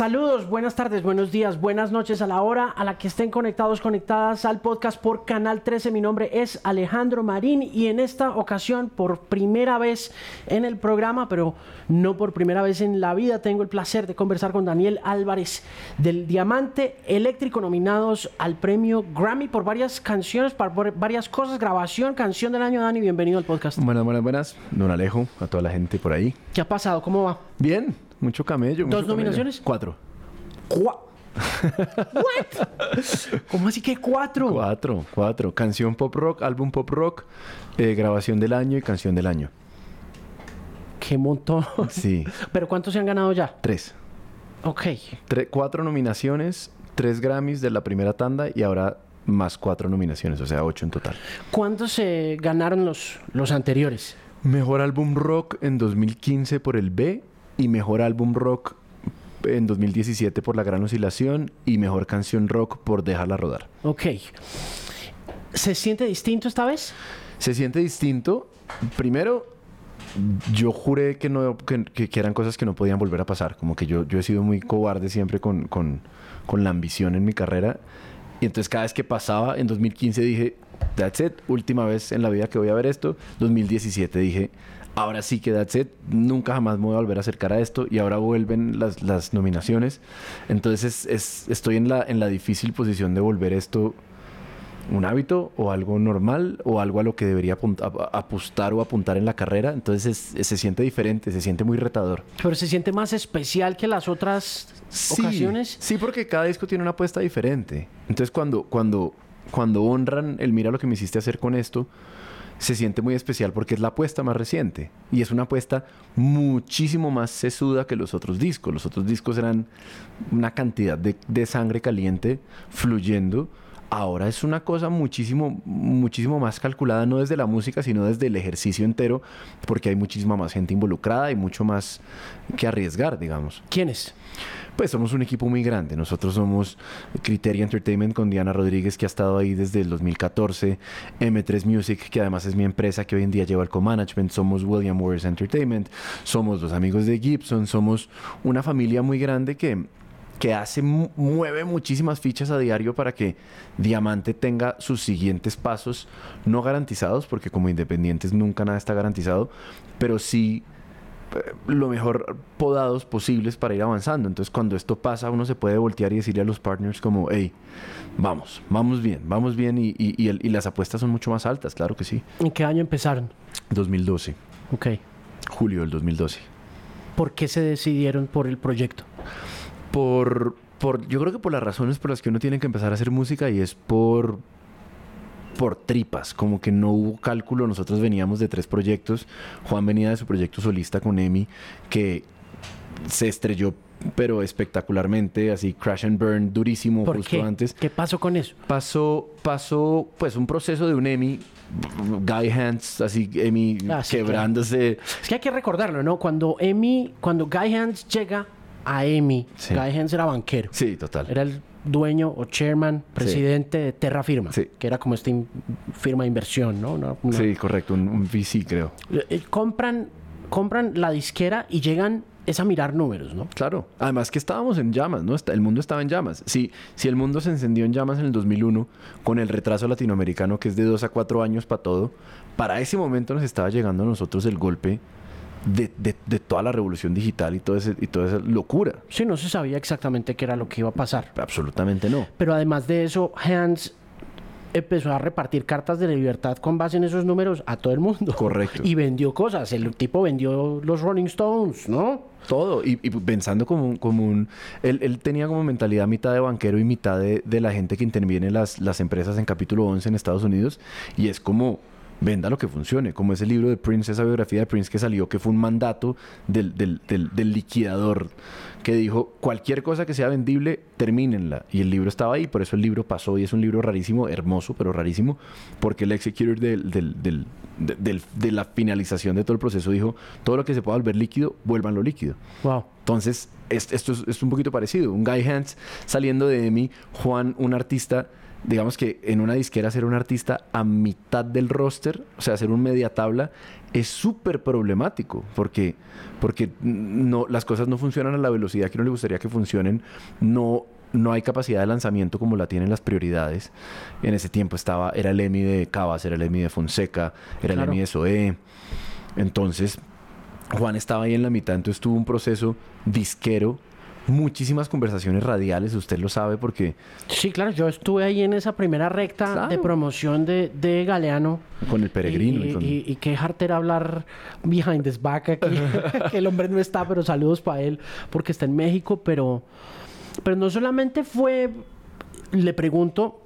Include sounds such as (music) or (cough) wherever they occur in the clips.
Saludos, buenas tardes, buenos días, buenas noches a la hora a la que estén conectados, conectadas al podcast por Canal 13. Mi nombre es Alejandro Marín y en esta ocasión, por primera vez en el programa, pero no por primera vez en la vida, tengo el placer de conversar con Daniel Álvarez del Diamante Eléctrico, nominados al premio Grammy por varias canciones, por varias cosas, grabación, canción del año. Dani, bienvenido al podcast. Buenas, buenas, buenas. Don Alejo, a toda la gente por ahí. ¿Qué ha pasado? ¿Cómo va? Bien, mucho camello. ¿Dos nominaciones? Cuatro. ¿What? (laughs) ¿Cómo así que cuatro? Cuatro, cuatro. Canción pop rock, álbum pop rock, eh, grabación del año y canción del año. Qué montón. Sí. (laughs) ¿Pero cuántos se han ganado ya? Tres. Ok. cuatro nominaciones, tres Grammys de la primera tanda y ahora más cuatro nominaciones, o sea, ocho en total. ¿Cuántos se ganaron los, los anteriores? Mejor álbum rock en 2015 por el B y mejor álbum rock en 2017 por La Gran Oscilación y mejor canción rock por Dejarla Rodar. Ok. ¿Se siente distinto esta vez? Se siente distinto. Primero, yo juré que, no, que, eran cosas que no podían volver a pasar. Como que yo, yo he sido muy cobarde siempre con, con, con la ambición en mi carrera. Y entonces cada vez que pasaba, en 2015 dije, that's it, última vez en la vida que voy a ver esto. 2017 dije, ahora sí que that's it, nunca jamás me voy a volver a acercar a esto y ahora vuelven las, las nominaciones. Entonces es, estoy en la, en la difícil posición de volver esto un hábito o algo normal o algo a lo que debería apostar o apuntar en la carrera. Entonces se siente diferente, se siente muy retador. Pero se siente más especial que las otras ocasiones. Sí, porque cada disco tiene una apuesta diferente. Entonces cuando, cuando, cuando honran el mira lo que me hiciste hacer con esto, se siente muy especial porque es la apuesta más reciente y es una apuesta muchísimo más sesuda que los otros discos. Los otros discos eran una cantidad de, de sangre caliente fluyendo. Ahora es una cosa muchísimo, muchísimo más calculada, no desde la música, sino desde el ejercicio entero, porque hay muchísima más gente involucrada y mucho más que arriesgar, digamos. ¿Quiénes? pues somos un equipo muy grande. Nosotros somos Criteria Entertainment con Diana Rodríguez, que ha estado ahí desde el 2014, M3 Music, que además es mi empresa que hoy en día lleva el co-management, somos William Morris Entertainment, somos los amigos de Gibson, somos una familia muy grande que que hace, mueve muchísimas fichas a diario para que Diamante tenga sus siguientes pasos no garantizados, porque como independientes nunca nada está garantizado, pero sí eh, lo mejor podados posibles para ir avanzando. Entonces, cuando esto pasa, uno se puede voltear y decirle a los partners como, hey, vamos, vamos bien, vamos bien y, y, las apuestas son mucho más altas, claro que sí. ¿En qué año empezaron? 2012. Ok. Julio del 2012. ¿Por qué se decidieron por el proyecto? Por, por, yo creo que por las razones por las que uno tiene que empezar a hacer música y es por por tripas, como que no hubo cálculo. Nosotros veníamos de tres proyectos. Juan venía de su proyecto solista con Emi, que se estrelló pero espectacularmente, así crash and burn durísimo justo antes. ¿Qué pasó con eso? Pasó, pasó pues un proceso de un Emi, Guy Hands, así Emi ah, quebrándose. Es que hay que recordarlo, ¿no? Cuando Emi, cuando Guy Hands llega a Emi, Guy Hands era banquero. Sí, total. Era el dueño o chairman, presidente de Terra Firma, que era como esta firma de inversión, ¿no? Sí, correcto, un, VC creo. Eh, eh, compran, compran la disquera y llegan es a mirar números, ¿no? Claro. Además que estábamos en llamas, ¿no? El mundo estaba en llamas. Si, si el mundo se encendió en llamas en el 2001, con el retraso latinoamericano que es de dos a cuatro años para todo, para ese momento nos estaba llegando a nosotros el golpe de, de, toda la revolución digital y, todo ese, y toda esa locura. Sí, no se sabía exactamente qué era lo que iba a pasar. Absolutamente no. Pero además de eso, Hans empezó a repartir cartas de libertad con base en esos números a todo el mundo. Correcto. Y vendió cosas. El tipo vendió los Rolling Stones, ¿no? Todo. Y, pensando como un... Como un él, él, tenía como mentalidad mitad de banquero y mitad de, de la gente que interviene en las, las empresas en capítulo 11 en Estados Unidos. Y es como venda lo que funcione, como ese libro de Prince, esa biografía de Prince que salió, que fue un mandato del, del, del, liquidador que dijo, cualquier cosa que sea vendible, termínenla. Y el libro estaba ahí, por eso el libro pasó y es un libro rarísimo, hermoso, pero rarísimo, porque el executor del, del, de la finalización de todo el proceso dijo, todo lo que se pueda volver líquido, vuélvanlo líquido. Wow. Entonces, esto es, es, un poquito parecido. Un Guy Hands saliendo de mí, Juan, un artista digamos que en una disquera ser un artista a mitad del roster, o sea, hacer un media tabla, es súper problemático porque, porque no, las cosas no funcionan a la velocidad que uno le gustaría que funcionen, no, no hay capacidad de lanzamiento como la tienen las prioridades. En ese tiempo estaba, era el EMI de Cabas, era el EMI de Fonseca, era el EMI de Soe. Entonces, Juan estaba ahí en la mitad, entonces tuvo un proceso disquero muchísimas conversaciones radiales, usted lo sabe porque... Sí, claro, yo estuve ahí en esa primera recta de promoción de, de, Galeano. Con el peregrino. Y, y, qué harter hablar behind this back aquí, (laughs) que el hombre no está, pero saludos para él porque está en México, pero, pero no solamente fue, le pregunto,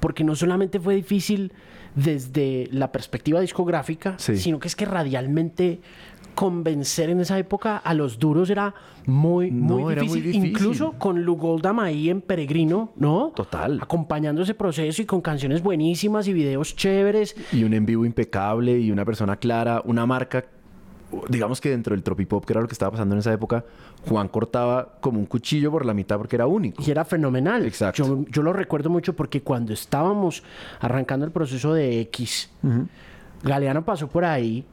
porque no solamente fue difícil desde la perspectiva discográfica, sino que es que radialmente convencer en esa época a los duros era muy, muy, difícil. Incluso con Lu Goldam ahí en Peregrino, ¿no? Total. Acompañando ese proceso y con canciones buenísimas y videos chéveres. Y un en vivo impecable y una persona clara, una marca digamos que dentro del tropipop, que era lo que estaba pasando en esa época, Juan cortaba como un cuchillo por la mitad porque era único. Y era fenomenal. Exacto. Yo, yo lo recuerdo mucho porque cuando estábamos arrancando el proceso de X, Galeano pasó por ahí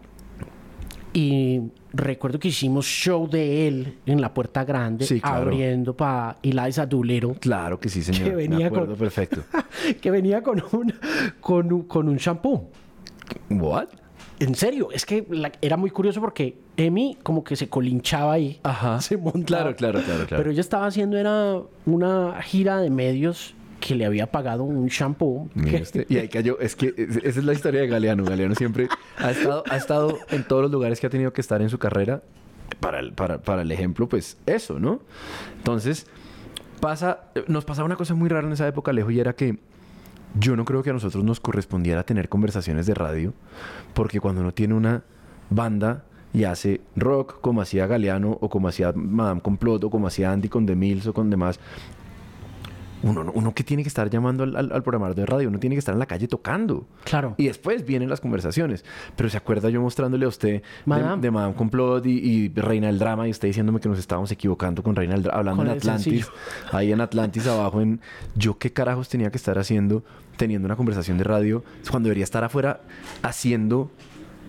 y recuerdo que hicimos show de él en la puerta grande, abriendo para Eliza Dulero. Claro que sí, señor. Que venía Me acuerdo con, perfecto. (laughs) que venía con un, con un, con un shampoo. ¿What? En serio, es que era muy curioso porque Emi como que se colinchaba ahí. Ajá. (laughs) Se montaba. Claro, claro, claro, claro. Pero ella estaba haciendo era una gira de medios que le había pagado un shampoo. Este, y ahí cayó. Es que esa es la historia de Galeano. Galeano siempre ha estado, ha estado en todos los lugares que ha tenido que estar en su carrera. Para el, para, para el ejemplo, pues eso, ¿no? Entonces, pasa, nos pasaba una cosa muy rara en esa época, Alejo, y era que yo no creo que a nosotros nos correspondiera tener conversaciones de radio, porque cuando uno tiene una banda y hace rock como hacía Galeano o como hacía Madame Complot o como hacía Andy con The Mills o con demás, uno, uno que tiene que estar llamando al, al, programador de radio, uno tiene que estar en la calle tocando. Claro. Y después vienen las conversaciones. Pero se acuerda yo mostrándole a usted De, Madame Complot y, Reina del Drama y usted diciéndome que nos estábamos equivocando con Reina del Drama, hablando en Atlantis. Ahí en Atlantis abajo en... Yo qué carajos tenía que estar haciendo teniendo una conversación de radio cuando debería estar afuera haciendo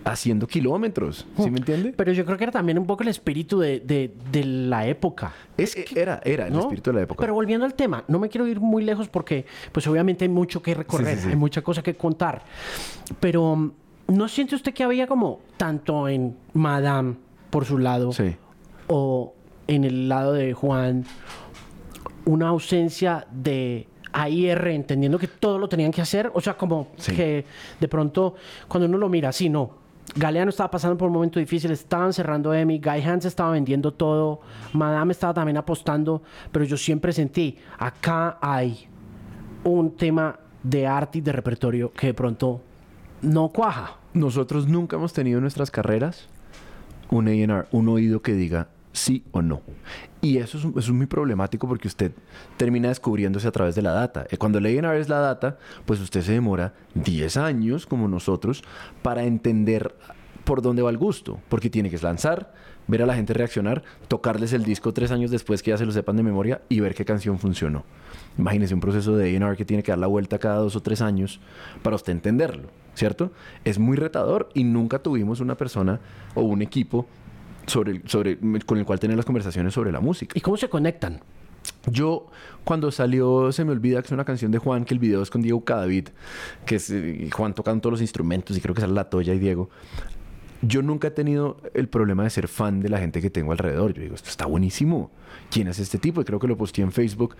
haciendo kilómetros, ¿sí me entiende? Pero yo creo que era también un poco el espíritu de, de, la época. Es, era, era el espíritu de la época. Pero volviendo al tema, no me quiero ir muy lejos porque pues obviamente hay mucho que recorrer, hay mucha cosa que contar. Pero mm, ¿no siente usted que había como tanto en Madame por su lado o en el lado de Juan una ausencia de AIR, entendiendo que todo lo tenían que hacer. O sea, como que de pronto, cuando uno lo mira así, no. Galeano estaba pasando por un momento difícil, estaban cerrando Emmy, Guy Hans estaba vendiendo todo, Madame estaba también apostando, pero yo siempre sentí, acá hay un tema de arte y de repertorio que de pronto no cuaja. Nosotros nunca hemos tenido en nuestras carreras un A&R, un oído que diga sí o no. Y eso es, muy problemático porque usted termina descubriéndose a través de la data. Eh, cuando leen a es la data, pues usted se demora 10 años, como nosotros, para entender por dónde va el gusto. Porque tiene que lanzar, ver a la gente reaccionar, tocarles el disco tres años después que ya se lo sepan de memoria y ver qué canción funcionó. Imagínese un proceso de A&R que tiene que dar la vuelta cada dos o tres años para usted entenderlo, ¿cierto? Es muy retador y nunca tuvimos una persona o un equipo sobre, sobre, con el cual tener las conversaciones sobre la música. ¿Y cómo se conectan? Yo, cuando salió Se me olvida que es una canción de Juan, que el video es con Diego Cadavid, que es eh, Juan tocando todos los instrumentos y creo que es La Toya y Diego. Yo nunca he tenido el problema de ser fan de la gente que tengo alrededor. Yo digo, esto está buenísimo. ¿Quién es este tipo? Y creo que lo posteé en Facebook.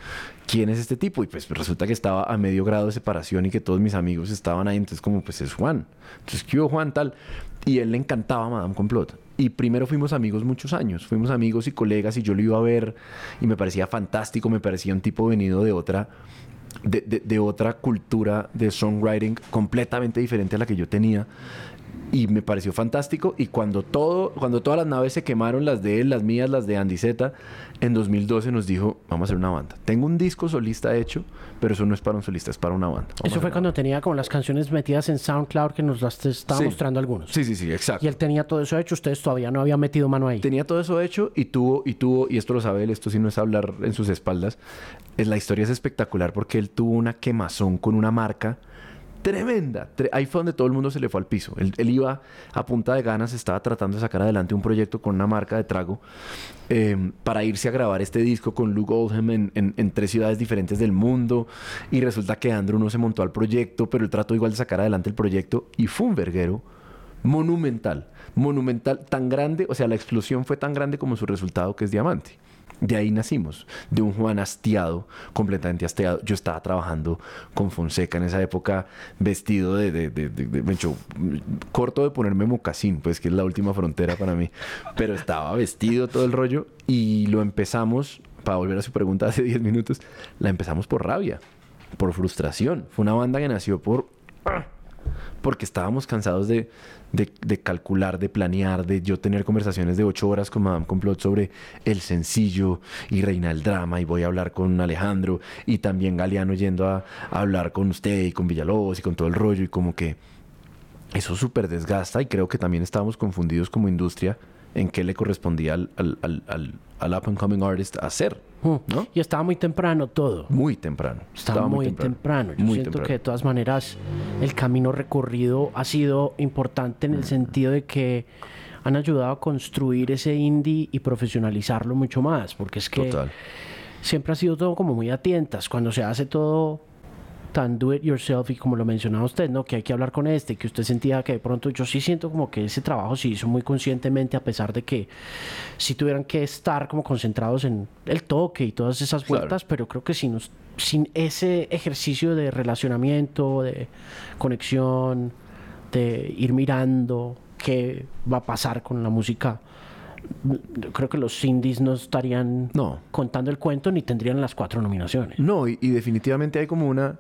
¿Quién es este tipo? Y pues resulta que estaba a medio grado de separación y que todos mis amigos estaban ahí. Entonces, como, pues es Juan. Entonces, ¿qué hubo Juan tal? Y él le encantaba Madame Complot. Y primero fuimos amigos muchos años, fuimos amigos y colegas y yo lo iba a ver y me parecía fantástico, me parecía un tipo venido de otra, de, otra cultura de songwriting completamente diferente a la que yo tenía. Y me pareció fantástico. Y cuando, todo, cuando todas las naves se quemaron, las de él, las mías, las de Andy Z, en 2012 nos dijo, vamos a hacer una banda. Tengo un disco solista hecho, pero eso no es para un solista, es para una banda. Vamos Eso fue cuando tenía como las canciones metidas en SoundCloud que nos las estaba Sí. mostrando algunos. Sí, sí, sí, exacto. Y él tenía todo eso hecho, ustedes todavía no habían metido mano ahí. Tenía todo eso hecho y tuvo, y tuvo, y esto lo sabe él, esto sí no es hablar en sus espaldas. Es, la historia es espectacular porque él tuvo una quemazón con una marca tremenda. Tre- ahí fue donde todo el mundo se le fue al piso. Él, iba a punta de ganas, estaba tratando de sacar adelante un proyecto con una marca de trago eh, para irse a grabar este disco con Luke Oldham en tres ciudades diferentes del mundo. Y resulta que Andrew no se montó al proyecto, pero él trató igual de sacar adelante el proyecto y fue un verguero monumental. Monumental, tan grande, o sea, la explosión fue tan grande como su resultado, que es diamante. De ahí nacimos, de un Juan hastiado, completamente hastiado. Yo estaba trabajando con Fonseca en esa época, vestido de, de, de, echó- corto de ponerme mocasín, pues que es la última frontera para mí. Pero estaba vestido todo el rollo y lo empezamos, para volver a su pregunta hace 10 minutos, la empezamos por rabia, por frustración. Fue una banda que nació por porque estábamos cansados de, de- de calcular, de planear, de yo tener conversaciones de ocho horas con Madame Complot sobre el sencillo y reina el drama y voy a hablar con Alejandro y también Galeano yendo a, hablar con usted y con Villalobos y con todo el rollo y como que eso súper desgasta y creo que también estábamos confundidos como industria en qué le correspondía al, al, al, al- up and coming artist hacer. ¿No? Y estaba muy temprano todo. Muy temprano. Estaba muy, temprano. Yo Muy siento temprano. que de todas maneras el camino recorrido ha sido importante en el sentido de que han ayudado a construir ese indie y profesionalizarlo mucho más, porque es que Total. siempre ha sido todo como muy a tientas. Cuando se hace todo tan do it yourself y como lo mencionaba usted, ¿no? Que hay que hablar con este, que usted sentía que de pronto yo sí siento como que ese trabajo se hizo muy conscientemente a pesar de que sí tuvieran que estar como concentrados en el toque y todas esas Claro. vueltas, pero creo que sin, sin ese ejercicio de relacionamiento, de conexión, de ir mirando qué va a pasar con la música, yo creo que los indies no estarían No. contando el cuento ni tendrían las cuatro nominaciones. No, y, y definitivamente hay como una...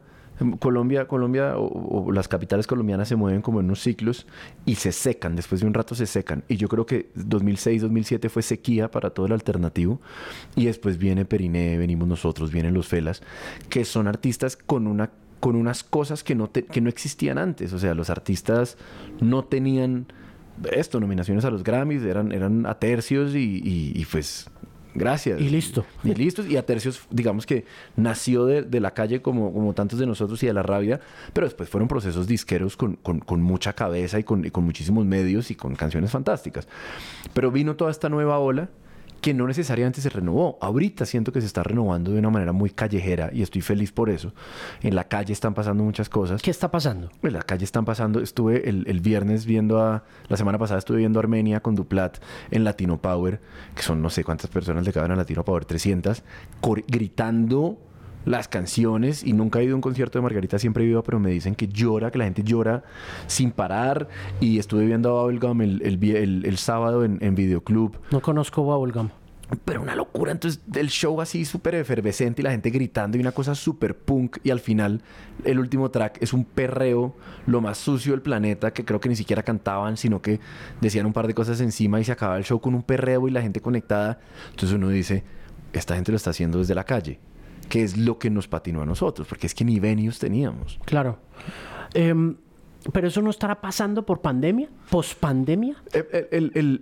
Colombia, Colombia o, las capitales colombianas se mueven como en unos ciclos y se secan, después de un rato se secan. Y yo creo que 2006, 2007 fue sequía para todo el alternativo. Y después viene Periné, venimos nosotros, vienen los Felas, que son artistas con una con unas cosas que no, que no existían antes. O sea, los artistas no tenían esto, nominaciones a los Grammys, eran, eran a tercios y, y- y pues gracias. Y listo. Y listos. Y a tercios, digamos que nació de, de la calle como, como tantos de nosotros y de la rabia, pero después fueron procesos disqueros con, con- con mucha cabeza y con, y con muchísimos medios y con canciones fantásticas. Pero vino toda esta nueva ola que no necesariamente se renovó. Ahorita siento que se está renovando de una manera muy callejera y estoy feliz por eso. En la calle están pasando muchas cosas. ¿Qué está pasando? En la calle están pasando. Estuve el, el viernes viendo a. La semana pasada estuve viendo a Armenia con Duplat en Latino Power, que son no sé cuántas personas le caben a Latino Power, 300, cor- gritando las canciones. Y nunca he ido a un concierto de Margarita, siempre ido, pero me dicen que llora, que la gente llora sin parar. Y estuve viendo a Bubblegum el, el- el sábado en, en Videoclub. No conozco Bubblegum. Pero una locura, entonces el show así súper efervescente y la gente gritando y una cosa súper punk y al final el último track es un perreo, lo más sucio del planeta que creo que ni siquiera cantaban, sino que decían un par de cosas encima y se acababa el show con un perreo y la gente conectada. Entonces uno dice, esta gente lo está haciendo desde la calle, que es lo que nos patinó a nosotros, porque es que ni venues teníamos. Claro. Em, pero eso no estará pasando por pandemia, pospandemia. El- el- el- el-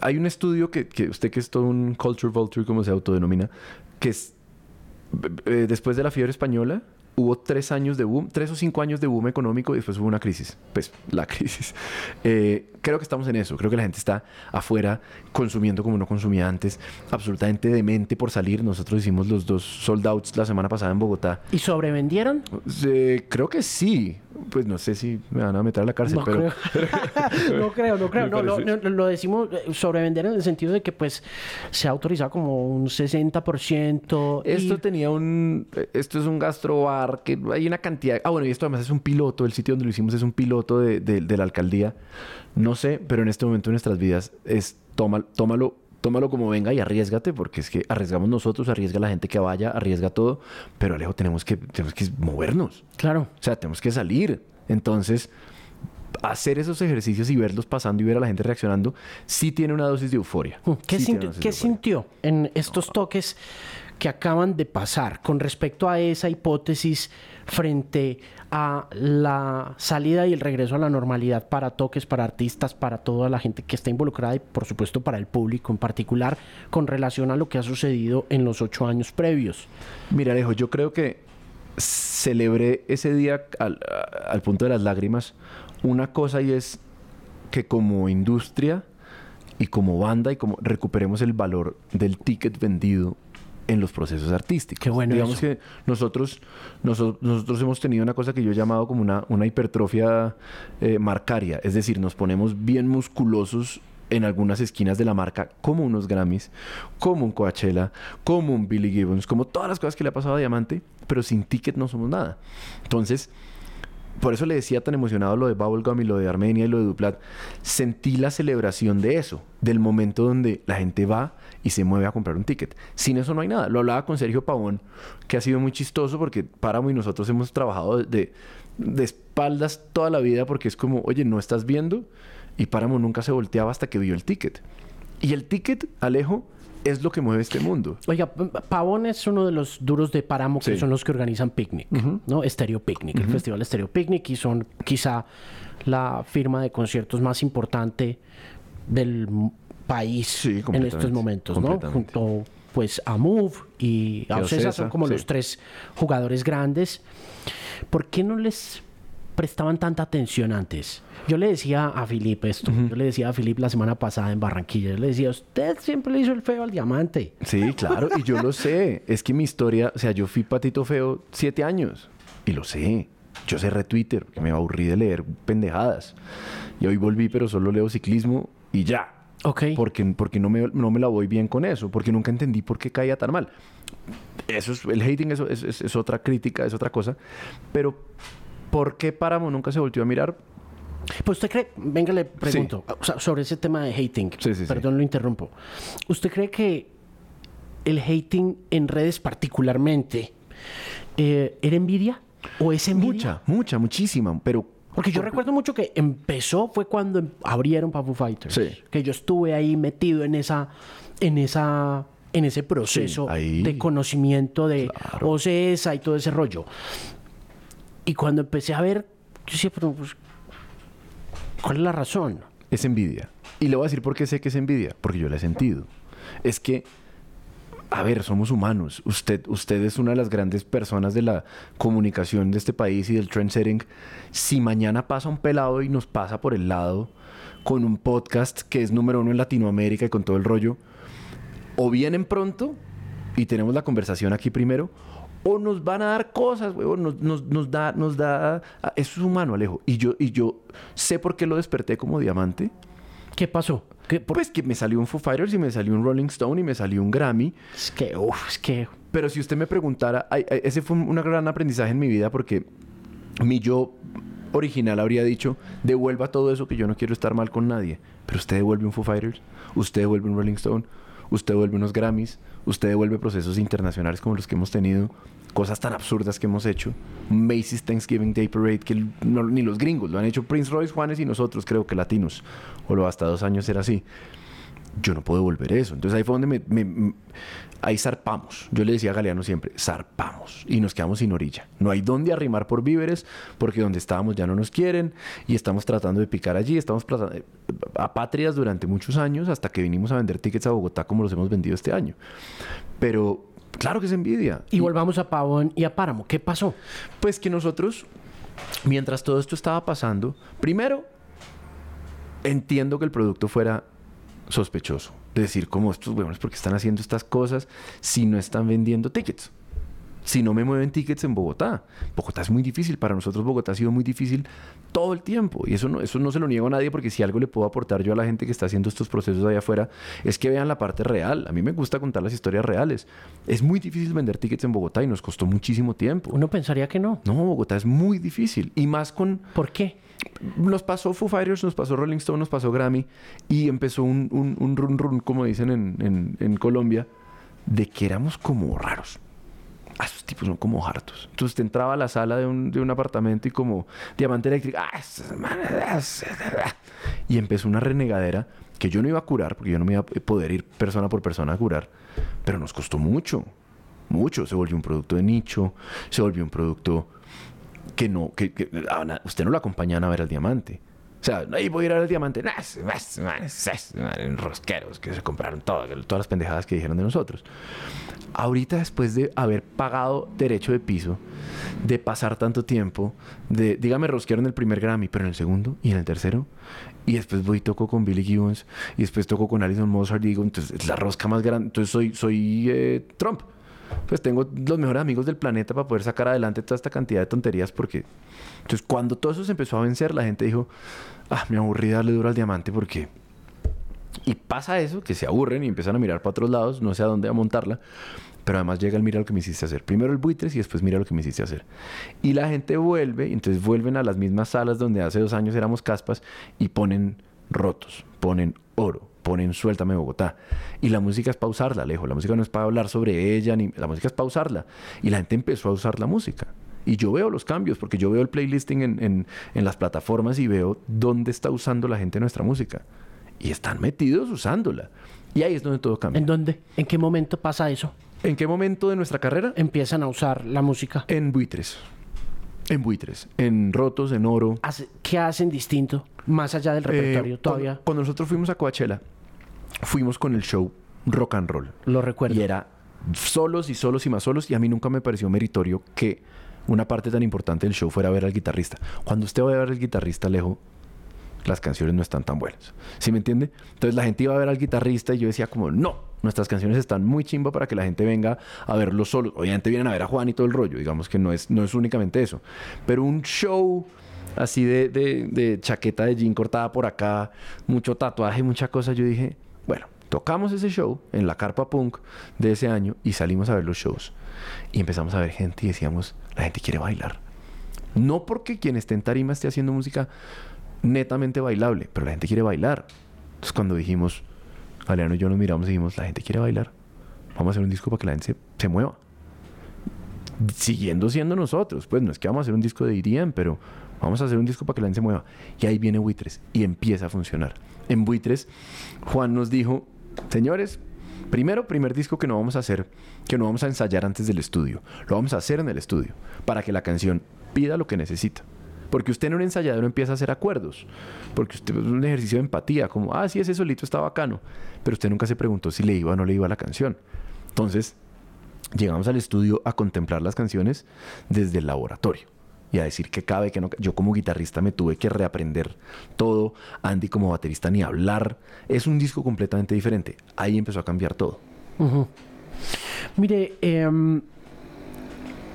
hay un estudio que, que usted que es todo un culture vulture, como se autodenomina, que es eh, después de la fiebre española hubo tres años de boom, tres o cinco años de boom económico y después hubo una crisis. Pues la (laughs) crisis. Eh, creo que estamos en eso. Creo que la gente está afuera consumiendo como no consumía antes, absolutamente demente por salir. Nosotros hicimos los dos sold outs la semana pasada en Bogotá. ¿Y sobrevendieron? Eh, creo que sí. Pues no sé si me van a meter a la cárcel, No pero creo. (laughs) (laughs) no creo, no creo. No, no, lo decimos eh, sobrevender en el sentido de que pues se ha autorizado como un 60%. y- Esto tenía un. Esto es un gastrobar que hay una cantidad. Ah, bueno, y esto además es un piloto. El sitio donde lo hicimos es un piloto de, de- de la alcaldía. No sé, pero en este momento de nuestras vidas es. Toma, tómalo, tómalo como venga y arriesgate, porque es que arriesgamos nosotros, arriesga la gente que vaya, arriesga todo. Pero Alejo, tenemos que, tenemos que movernos. Claro. O sea, tenemos que salir. Entonces, hacer esos ejercicios y verlos pasando y ver a la gente reaccionando, sí tiene una dosis de euforia. Mm, ¿Qué, Sí qué sintió en estos toques que acaban de pasar con respecto a esa hipótesis frente a la salida y el regreso a la normalidad para toques, para artistas, para toda la gente que está involucrada y por supuesto para el público en particular con relación a lo que ha sucedido en los ocho años previos? Mira, Alejo, yo creo que celebré ese día al, al punto de las lágrimas una cosa y es que como industria y como banda y como recuperemos el valor del ticket vendido en los procesos artísticos. Qué bueno Digamos eso. que nosotros, noso- nosotros hemos tenido una cosa que yo he llamado como una, una hipertrofia eh, marcaria, es decir, nos ponemos bien musculosos en algunas esquinas de la marca, como unos Grammys, como un Coachella, como un Billy Gibbons, como todas las cosas que le ha pasado a Diamante, pero sin ticket no somos nada. Entonces, por eso le decía tan emocionado lo de Bubblegum y lo de Armenia y lo de Duplat. Sentí la celebración de eso, del momento donde la gente va y se mueve a comprar un ticket. Sin eso no hay nada. Lo hablaba con Sergio Pavón, que ha sido muy chistoso porque Páramo y nosotros hemos trabajado de, de espaldas toda la vida porque es como, oye, no estás viendo. Y Páramo nunca se volteaba hasta que vio el ticket. Y el ticket, Alejo, es lo que mueve este mundo. Oiga, Pavón es uno de los duros de Páramo que Sí. son los que organizan Picnic, ¿no? Estéreo Picnic, el festival Estéreo Picnic y son quizá la firma de conciertos más importante del país Sí, en estos momentos, ¿no? Junto pues a Move y a Ocesa son como sí. los tres jugadores grandes. ¿Por qué no les prestaban tanta atención antes? Yo le decía a Filip esto, yo le decía a Filip la semana pasada en Barranquilla, yo le decía, usted siempre le hizo el feo al diamante. Sí, claro, y yo lo sé. Es que mi historia, o sea, yo fui patito feo siete años y lo sé. Yo cerré Twitter porque me aburrí de leer pendejadas. Y hoy volví, pero solo leo ciclismo y ya. Ok. Porque, porque no, me, no me la voy bien con eso, porque nunca entendí por qué caía tan mal. Eso es, el hating eso es, es- es otra crítica, es otra cosa. Pero, ¿por qué Páramo nunca se volvió a mirar? Pues usted cree, venga, le pregunto o sea, sobre ese tema de hating. Sí, sí, sí. Perdón, lo interrumpo. ¿Usted cree que el hating en redes particularmente eh, era envidia o es envidia? Mucha, mucha, muchísima. Pero Porque yo recuerdo mucho que empezó fue cuando em- abrieron Foo Fighters. Sí. Que yo estuve ahí metido en esa, en esa, en ese proceso de conocimiento de Claro. OCESA y todo ese rollo. Y cuando empecé a ver, yo decía, pero pues, ¿cuál es la razón? Es envidia. Y le voy a decir por qué sé que es envidia. Porque yo la he sentido. Es que, a ver, somos humanos. Usted, usted es una de las grandes personas de la comunicación de este país y del trendsetting. Si mañana pasa un pelado y nos pasa por el lado con un podcast que es número uno en Latinoamérica y con todo el rollo, o vienen pronto y tenemos la conversación aquí primero, o nos van a dar cosas, huevón, nos, nos, nos da, nos da, eso es humano, Alejo. Y yo, y yo sé por qué lo desperté como diamante. ¿Qué pasó? ¿Qué, por- Pues que me salió un Foo Fighters y me salió un Rolling Stone y me salió un Grammy. Es que, uf, es que Pero si usted me preguntara, ay, ay, ese fue un gran aprendizaje en mi vida porque mi yo original habría dicho, devuelva todo eso que yo no quiero estar mal con nadie. Pero usted devuelve un Foo Fighters, usted devuelve un Rolling Stone, usted devuelve unos Grammys, usted devuelve procesos internacionales como los que hemos tenido, cosas tan absurdas que hemos hecho. Macy's Thanksgiving Day Parade, que no- ni los gringos lo han hecho, Prince Royce, Juanes y nosotros, creo que latinos, o lo hasta dos años era así yo no puedo devolver eso. Entonces ahí fue donde me, me- m- ahí zarpamos. Yo le decía a Galeano siempre, zarpamos y nos quedamos sin orilla. No hay dónde arrimar por víveres porque donde estábamos ya no nos quieren y estamos tratando de picar allí. Estamos plata- eh, apátridas durante muchos años hasta que vinimos a vender tickets a Bogotá como los hemos vendido este año. Pero claro que es envidia. Y volvamos a Pavón y a Páramo. ¿Qué pasó? Pues que nosotros, mientras todo esto estaba pasando, primero, entiendo que el producto fuera sospechoso. De decir, como estos huevones, porque están haciendo estas cosas si no están vendiendo tickets? Si no me mueven tickets en Bogotá. Bogotá es muy difícil. Para nosotros Bogotá ha sido muy difícil todo el tiempo. Y eso no, eso no se lo niego a nadie porque si algo le puedo aportar yo a la gente que está haciendo estos procesos allá afuera es que vean la parte real. A mí me gusta contar las historias reales. Es muy difícil vender tickets en Bogotá y nos costó muchísimo tiempo. Uno pensaría que no. No, Bogotá es muy difícil. Y más con... ¿Por qué? Nos pasó Foo Fighters, nos pasó Rolling Stone, nos pasó Grammy. Y empezó un, un, un run run, como dicen en, en- en Colombia, de que éramos como raros. Ah, tipos son como hartos. Entonces te entraba a la sala de un, de un apartamento y como diamante ah, manes, y empezó una renegadera que yo no iba a curar, porque yo no me iba a poder ir persona por persona a curar, pero nos costó mucho, mucho. Se volvió un producto de nicho, se volvió un producto que no, que, ah, usted no lo acompañan a ver al diamante. O sea, ahí voy a ir al diamante. Rosqueros que se compraron todo, todas las pendejadas que dijeron de nosotros. Ahorita, después de haber pagado derecho de piso, de pasar tanto tiempo, de, dígame, rosquearon el primer Grammy, pero en el segundo y en el tercero, y después voy y toco con Billy Gibbons, y después toco con Alison Mozart, y digo, entonces es la rosca más grande, entonces soy, soy eh, Trump. Pues tengo los mejores amigos del planeta para poder sacar adelante toda esta cantidad de tonterías, porque. Entonces, cuando todo eso se empezó a vencer, la gente dijo, ah, me aburrí darle duro al diamante porque pasa eso, que se aburren y empiezan a mirar para otros lados, no sé a dónde a montarla, pero además llega el mira lo que me hiciste hacer. Primero el buitres y después mira lo que me hiciste hacer. Y la gente vuelve, y entonces vuelven a las mismas salas donde hace dos años éramos caspas y ponen rotos, ponen oro, ponen suéltame Bogotá. Y la música es para usarla, lejos. La música no es para hablar sobre ella, ni la música es para usarla. Y la gente empezó a usar la música. Y yo veo los cambios, porque yo veo el playlisting en- en las plataformas y veo dónde está usando la gente nuestra música. Y están metidos usándola. Y ahí es donde todo cambia. ¿En dónde? ¿En qué momento pasa eso? ¿En qué momento de nuestra carrera? Empiezan a usar la música. En buitres. En buitres. En rotos, en oro. ¿Qué hacen distinto? Más allá del repertorio, Eh, todavía Cuando, cuando nosotros fuimos a Coachella, fuimos con el show rock and roll. lo recuerdo. Y era solos y solos y más solos. Y a mí nunca me pareció meritorio que una parte tan importante del show fuera ver al guitarrista. Cuando usted va a ver al guitarrista, Alejo, las canciones no están tan buenas. ¿Sí me entiende? Entonces la gente iba a ver al guitarrista y yo decía como, no, nuestras canciones están muy chimba para que la gente venga a verlo solo. Obviamente vienen a ver a Juan y todo el rollo, digamos que no es, no es únicamente eso. Pero un show así de, de- de chaqueta de jean cortada por acá, mucho tatuaje, mucha cosa, yo dije, bueno, tocamos ese show en la carpa punk de ese año y salimos a ver los shows. Y empezamos a ver gente y decíamos, la gente quiere bailar. No porque quien esté en tarima esté haciendo música netamente bailable, pero la gente quiere bailar. Entonces cuando dijimos, Galeano y yo nos miramos dijimos, la gente quiere bailar, vamos a hacer un disco para que la gente se, se mueva. Siguiendo siendo nosotros, pues no es que vamos a hacer un disco de EDM, pero vamos a hacer un disco para que la gente se mueva. Y ahí viene Buitres y empieza a funcionar. En Buitres, Juan nos dijo, señores, primero, primer disco que no vamos a hacer, que no vamos a ensayar antes del estudio, lo vamos a hacer en el estudio, para que la canción pida lo que necesita. Porque usted en un ensayadero empieza a hacer acuerdos. Porque usted es un ejercicio de empatía, como, ah, sí, ese solito está bacano. Pero usted nunca se preguntó si le iba o no le iba la canción. Entonces, llegamos al estudio a contemplar las canciones desde el laboratorio y a decir que cabe, que no. Yo como guitarrista me tuve que reaprender todo. Andy como baterista ni hablar. Es un disco completamente diferente. Ahí empezó a cambiar todo. Mire, em,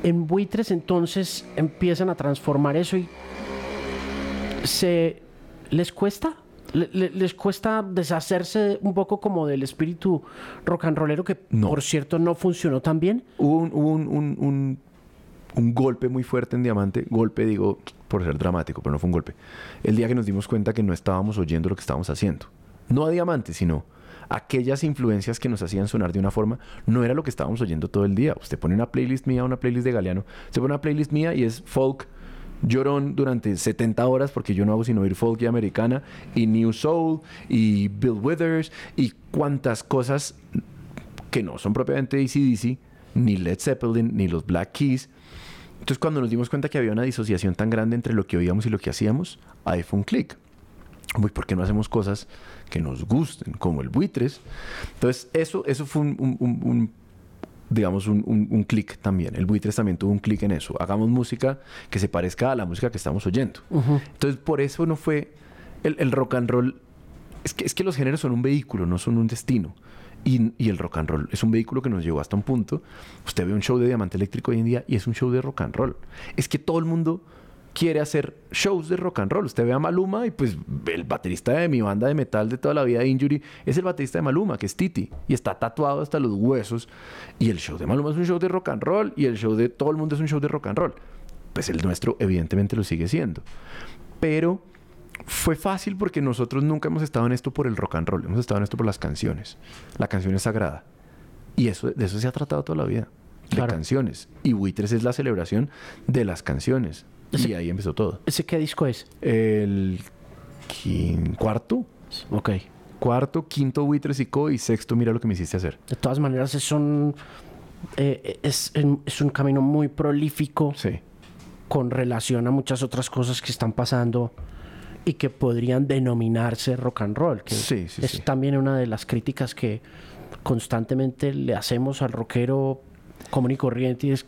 en buitres entonces empiezan a transformar eso y se les cuesta. Le- le- les cuesta deshacerse un poco como del espíritu rock and rollero que No. por cierto no funcionó tan bien. Hubo un, hubo un, un- un- un golpe muy fuerte en Diamante. Golpe, digo, por ser dramático, pero no fue un golpe. El día que nos dimos cuenta que no estábamos oyendo lo que estábamos haciendo. No a Diamante, sino aquellas influencias que nos hacían sonar de una forma, no era lo que estábamos oyendo todo el día. Usted pone una playlist mía, una playlist de Galeano. Usted pone una playlist mía y es folk llorón durante 70 horas porque yo no hago sino oír folk y americana y New Soul y Bill Withers y cuantas cosas que no son propiamente ACDC, ni Led Zeppelin, ni los Black Keys. Entonces cuando nos dimos cuenta que había una disociación tan grande entre lo que oíamos y lo que hacíamos, ahí fue un clic. Uy, ¿por qué no hacemos cosas que nos gusten, como el buitres? Entonces eso, eso fue un, un- un- un, digamos, un, un, un clic también. El buitres también tuvo un clic en eso. Hagamos música que se parezca a la música que estamos oyendo. Entonces por eso no fue el, el rock and roll. Es que, es que los géneros son un vehículo, no son un destino. Y, y el rock and roll es un vehículo que nos llevó hasta un punto. Usted ve un show de Diamante Eléctrico hoy en día y es un show de rock and roll. Es que todo el mundo quiere hacer shows de rock and roll. Usted ve a Maluma y pues el baterista de mi banda de metal de toda la vida, Injury, es el baterista de Maluma, que es Titi. Y está tatuado hasta los huesos. Y el show de Maluma es un show de rock and roll. Y el show de todo el mundo es un show de rock and roll. Pues el nuestro evidentemente lo sigue siendo. Pero fue fácil porque nosotros nunca hemos estado en esto por el rock and roll, hemos estado en esto por las canciones. La canción es sagrada. Y eso, de eso se ha tratado toda la vida. de Claro. canciones. Y Buitres es la celebración de las canciones. Ese- Y ahí empezó todo. ¿Ese qué disco es? El cuarto, Ok. cuarto, quinto Buitres y Co. Y sexto, mira lo que me hiciste hacer. De todas maneras, es un, eh, es, es un camino muy prolífico Sí. con relación a muchas otras cosas que están pasando y que podrían denominarse rock and roll. Que Sí, sí, es sí. también una de las críticas que constantemente le hacemos al rockero común y corriente y es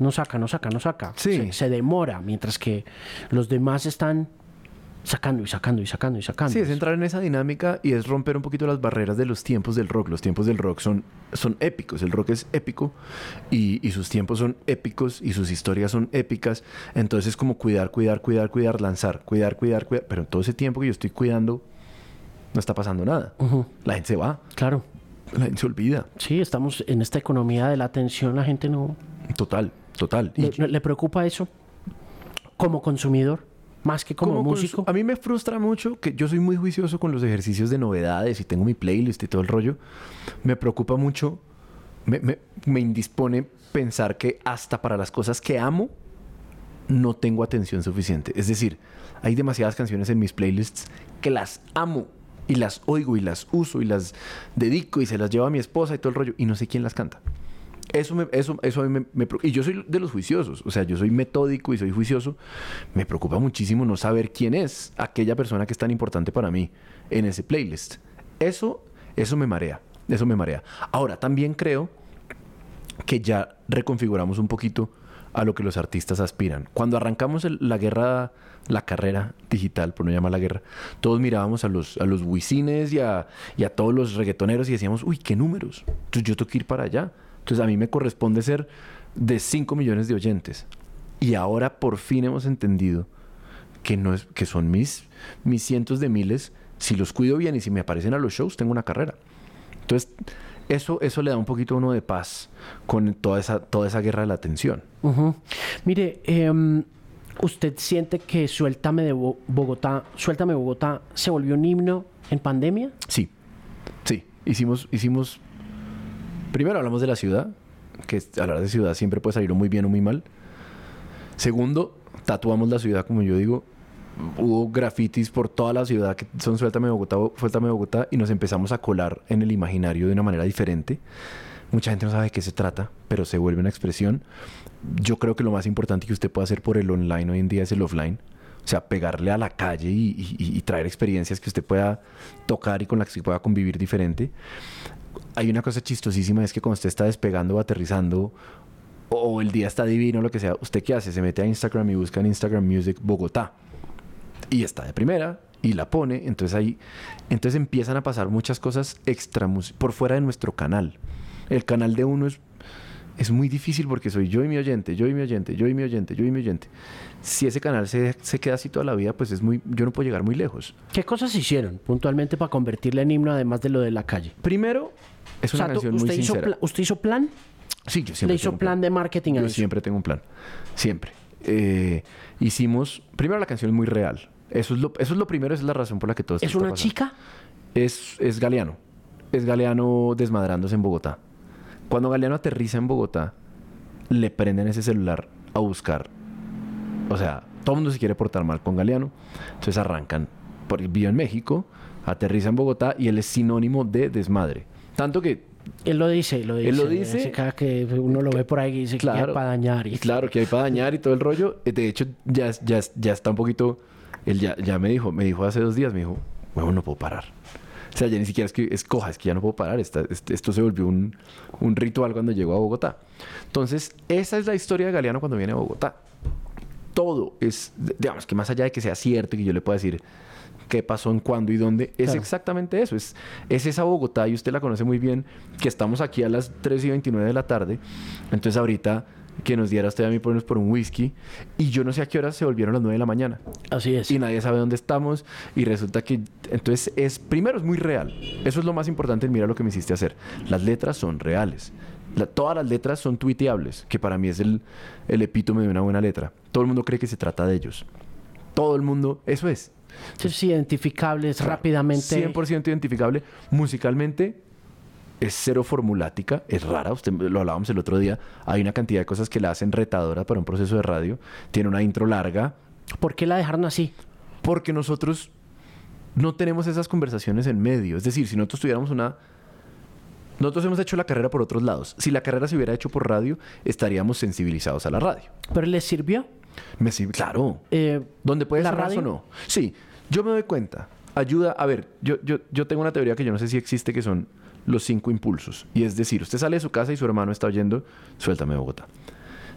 no saca, no saca, no saca. Sí. Se, se demora, mientras que los demás están sacando y sacando y sacando y sacando. Sí, es entrar en esa dinámica y es romper un poquito las barreras de los tiempos del rock. Los tiempos del rock son, son épicos. El rock es épico y, y sus tiempos son épicos y sus historias son épicas. Entonces es como cuidar, cuidar, cuidar, cuidar, lanzar, cuidar, cuidar, cuidar. Pero en todo ese tiempo que yo estoy cuidando, no está pasando nada. La gente se va, Claro. la gente se olvida. Sí, estamos en esta economía de la atención, la gente no... Total, total. Y ¿Le, le preocupa eso como consumidor? Más que como, como músico. A mí me frustra mucho que yo soy muy juicioso con los ejercicios de novedades y tengo mi playlist y todo el rollo. Me preocupa mucho, me, me- me indispone pensar que hasta para las cosas que amo no tengo atención suficiente. Es decir, hay demasiadas canciones en mis playlists que las amo y las oigo y las uso y las dedico y se las llevo a mi esposa y todo el rollo y no sé quién las canta. Eso, me- eso, eso a mí me, me. Y yo soy de los juiciosos. O sea, yo soy metódico y soy juicioso. Me preocupa muchísimo no saber quién es aquella persona que es tan importante para mí en ese playlist. Eso, eso me marea. Eso me marea. Ahora, también creo que ya reconfiguramos un poquito a lo que los artistas aspiran. Cuando arrancamos el- la guerra, la carrera digital, por no llamar la guerra, todos mirábamos a los, a los y a, y a todos los reggaetoneros y decíamos, uy, qué números. Entonces yo tengo que ir para allá. Entonces a mí me corresponde ser de 5 millones de oyentes. Y ahora por fin hemos entendido que, no es, que son mis, mis cientos de miles. Si los cuido bien y si me aparecen a los shows, tengo una carrera. Entonces, eso, eso le da un poquito a uno de paz con toda esa, toda esa guerra de la atención. Mire, em, ¿usted siente que Suéltame de Bo- Bogotá, Suéltame Bogotá se volvió un himno en pandemia? Sí, sí. Hicimos, hicimos. Primero hablamos de la ciudad, que hablar de ciudad siempre puede salir muy bien o muy mal. Segundo, tatuamos la ciudad, como yo digo. Hubo grafitis por toda la ciudad que son Suéltame Bogotá, Suéltame Bogotá, y nos empezamos a colar en el imaginario de una manera diferente. Mucha gente no sabe de qué se trata, pero se vuelve una expresión. Yo creo que lo más importante que usted puede hacer por el online hoy en día es el offline. O sea, pegarle a la calle y, y- y traer experiencias que usted pueda tocar y con las que pueda convivir diferente. Hay una cosa chistosísima, es que cuando usted está despegando o aterrizando, o el día está divino, lo que sea, ¿usted qué hace? Se mete a Instagram y busca en Instagram Music Bogotá. Y está de primera y la pone, entonces ahí entonces empiezan a pasar muchas cosas extra por fuera de nuestro canal. El canal de uno es es muy difícil porque soy yo y mi oyente, yo y mi oyente, yo y mi oyente, yo y mi oyente. Si ese canal se, se queda así toda la vida, pues es muy yo no puedo llegar muy lejos. ¿Qué cosas hicieron puntualmente para convertirla en himno además de lo de la calle? Primero, es O una sea, canción muy usted, hizo sincera. pla- ¿Usted hizo plan? Sí, yo ¿Le siempre hizo tengo un plan de marketing a Yo eso? siempre tengo un plan. Siempre. Eh, hicimos. Primero, la canción es muy real. Eso es, lo, eso es lo primero, esa es la razón por la que todo esto ¿Es está una pasando. chica? Es, es Galeano. Es Galeano desmadrándose en Bogotá. Cuando Galeano aterriza en Bogotá, le prenden ese celular a buscar. O sea, todo el mundo se quiere portar mal con Galeano. Entonces arrancan. Por, vive en México, aterriza en Bogotá y él es sinónimo de desmadre. Tanto que Él lo dice, lo dice. Él lo dice. Así Cada que uno lo ve por ahí y dice que Claro. ya para dañar. Y... Y claro, que hay para dañar y todo el rollo. Eh, De hecho, ya, ya, ya está un poquito. Él ya, ya me dijo, me dijo hace dos días, me dijo, bueno, no puedo parar. O sea, ya ni siquiera es que escoja, es que ya no puedo parar. Esta- este- esto se volvió un, un ritual cuando llegó a Bogotá. Entonces, esa es la historia de Galeano cuando viene a Bogotá. Todo es, digamos, que más allá de que sea cierto y que yo le pueda decir qué pasó, en cuándo y dónde, es Claro. exactamente eso. Es, es esa Bogotá, y usted la conoce muy bien, que estamos aquí a las 3 y 29 de la tarde. Entonces, ahorita que nos diera usted a mí ponernos por un whisky, y yo no sé a qué horas se volvieron las 9 de la mañana Así es. y nadie sabe dónde estamos y resulta que entonces es primero es muy real eso es lo más importante mira lo que me hiciste hacer las letras son reales La- todas las letras son tuiteables que para mí es el, el epítome de una buena letra todo el mundo cree que se trata de ellos todo el mundo eso es Es identificable, es rápidamente. 100% identificable musicalmente es cero formulática, es rara, usted lo hablábamos el otro día, hay una cantidad de cosas que la hacen retadora para un proceso de radio, tiene una intro larga. ¿Por qué la dejaron así? Porque nosotros no tenemos esas conversaciones en medio, es decir, si nosotros tuviéramos una... Nosotros hemos hecho la carrera por otros lados. Si la carrera se hubiera hecho por radio, estaríamos sensibilizados a la radio. ¿Pero les sirvió? Me sirve, claro. Eh, ¿Dónde puede ¿la ser o no? Sí, yo me doy cuenta. Ayuda, a ver, yo, yo, yo tengo una teoría que yo no sé si existe, que son los cinco impulsos. Y es decir, usted sale de su casa y su hermano está oyendo, suéltame Bogotá.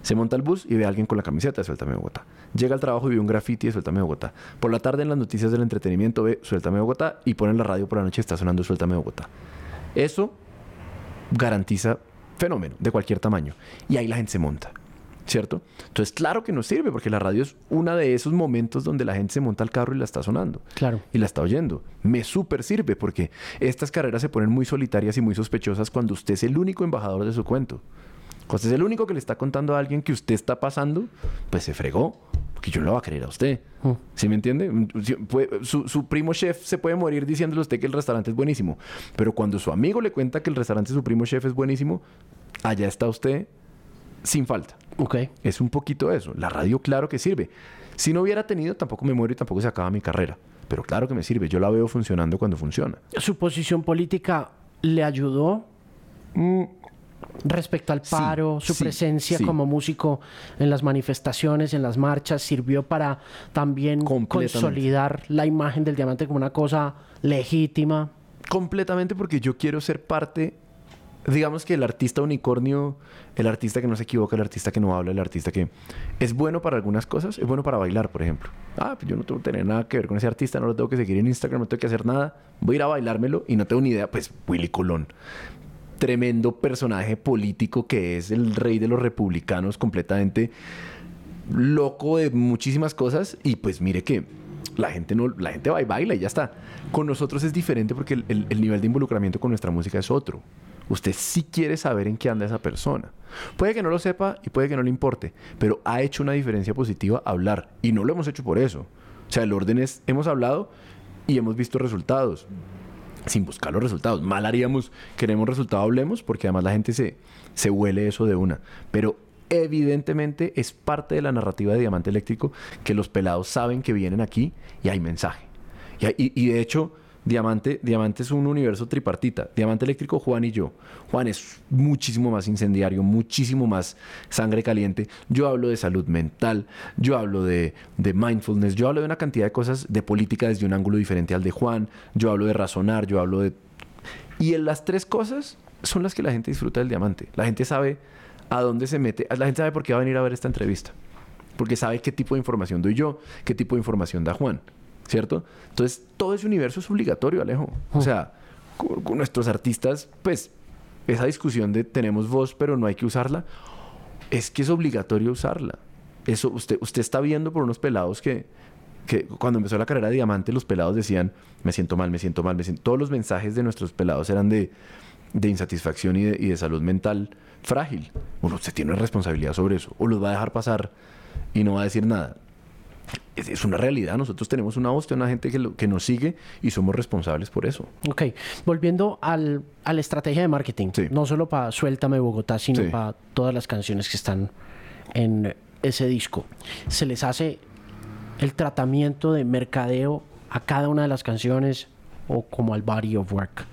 Se monta al bus y ve a alguien con la camiseta de Suéltame Bogotá. Llega al trabajo y ve un graffiti de Suéltame Bogotá. Por la tarde en las noticias del entretenimiento ve Suéltame Bogotá y pone en la radio por la noche está sonando Suéltame Bogotá. Eso garantiza fenómeno de cualquier tamaño. Y ahí la gente se monta. ¿Cierto? Entonces, claro que nos sirve, porque la radio es uno de esos momentos donde la gente se monta al carro y la está sonando. Claro. Y la está oyendo. Me súper sirve, porque estas carreras se ponen muy solitarias y muy sospechosas cuando usted es el único embajador de su cuento. Cuando usted es el único que le está contando a alguien que usted está pasando, pues se fregó. Porque yo no lo voy a creer a usted. Mm. ¿Sí me entiende? Puede- Su, su primo chef se puede morir diciéndole a usted que el restaurante es buenísimo. Pero cuando su amigo le cuenta que el restaurante de su primo chef es buenísimo, allá está usted sin falta. Ok. Es un poquito eso. La radio, claro que sirve. Si no hubiera tenido, tampoco me muero y tampoco se acaba mi carrera. Pero claro que me sirve. Yo la veo funcionando cuando funciona. ¿Su posición política le ayudó respecto al Sí, paro? ¿Su sí, presencia sí. como músico en las manifestaciones, en las marchas, sirvió para también consolidar la imagen del diamante como una cosa legítima? Completamente porque yo quiero ser parte. Digamos que el artista unicornio, el artista que no se equivoca, el artista que no habla, el artista que es bueno para algunas cosas, es bueno para bailar, por ejemplo. Ah, pues yo no tengo que tener nada que ver con ese artista, no lo tengo que seguir en Instagram, no tengo que hacer nada. Voy a ir a bailármelo y no tengo ni idea. Pues Willy Colón. Tremendo personaje político que es el rey de los republicanos, completamente loco de muchísimas cosas. Y pues mire que la gente no, la gente va y baila y ya está. Con nosotros es diferente porque el, el- el nivel de involucramiento con nuestra música es otro. Usted sí quiere saber en qué anda esa persona. Puede que no lo sepa y puede que no le importe, pero ha hecho una diferencia positiva hablar. Y no lo hemos hecho por eso. O sea, el orden es, hemos hablado y hemos visto resultados. Sin buscar los resultados. Mal haríamos, queremos resultado, hablemos, porque además la gente se, se huele eso de una. Pero evidentemente es parte de la narrativa de Diamante Eléctrico que los pelados saben que vienen aquí y hay mensaje. Y, y de hecho, Diamante, Diamante es un universo tripartita. Diamante Eléctrico, Juan y yo. Juan es muchísimo más incendiario, muchísimo más sangre caliente. Yo hablo de salud mental, yo hablo de, de mindfulness, yo hablo de una cantidad de cosas de política desde un ángulo diferente al de Juan, yo hablo de razonar, yo hablo de... Y en las tres cosas son las que la gente disfruta del diamante. La gente sabe a dónde se mete, la gente sabe por qué va a venir a ver esta entrevista. Porque sabe qué tipo de información doy yo, qué tipo de información da Juan. ¿Cierto? Entonces, todo ese universo es obligatorio, Alejo. O sea, con, nuestros artistas, pues, esa discusión de tenemos voz, pero no hay que usarla, es que es obligatorio usarla. Eso, usted, usted está viendo por unos pelados que, que cuando empezó la carrera de diamante, los pelados decían, me siento mal, me siento mal, me siento... Todos los mensajes de nuestros pelados eran de, de insatisfacción y de, y de salud mental frágil. Uno, usted tiene una responsabilidad sobre eso. O los va a dejar pasar y no va a decir nada. Es, es una realidad. Nosotros tenemos una de una gente que, lo- que nos sigue y somos responsables por eso. Ok, volviendo al, a la estrategia de marketing, Sí. no solo para Suéltame Bogotá, sino Sí. para todas las canciones que están en ese disco. ¿Se les hace el tratamiento de mercadeo a cada una de las canciones o como al body of work?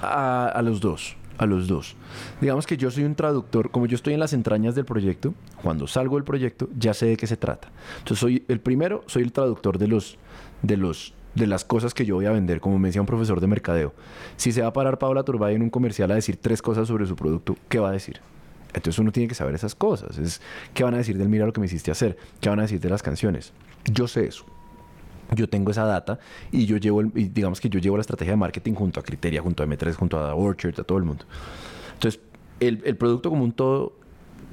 A, a los dos, a los dos. Digamos que yo soy un traductor, como yo estoy en las entrañas del proyecto, cuando salgo del proyecto ya sé de qué se trata. Entonces soy el primero, soy el traductor de los, de los, de las cosas que yo voy a vender, como me decía un profesor de mercadeo. Si se va a parar Paula Turbay en un comercial a decir tres cosas sobre su producto, ¿qué va a decir? Entonces uno tiene que saber esas cosas. Es, ¿Qué van a decir del mira lo que me hiciste hacer? ¿Qué van a decir de las canciones? Yo sé eso. Yo tengo esa data y yo llevo, el- digamos que yo llevo la estrategia de marketing junto a Criteria, junto a M3, junto a Orchard, a todo el mundo. Entonces, el, el producto como un todo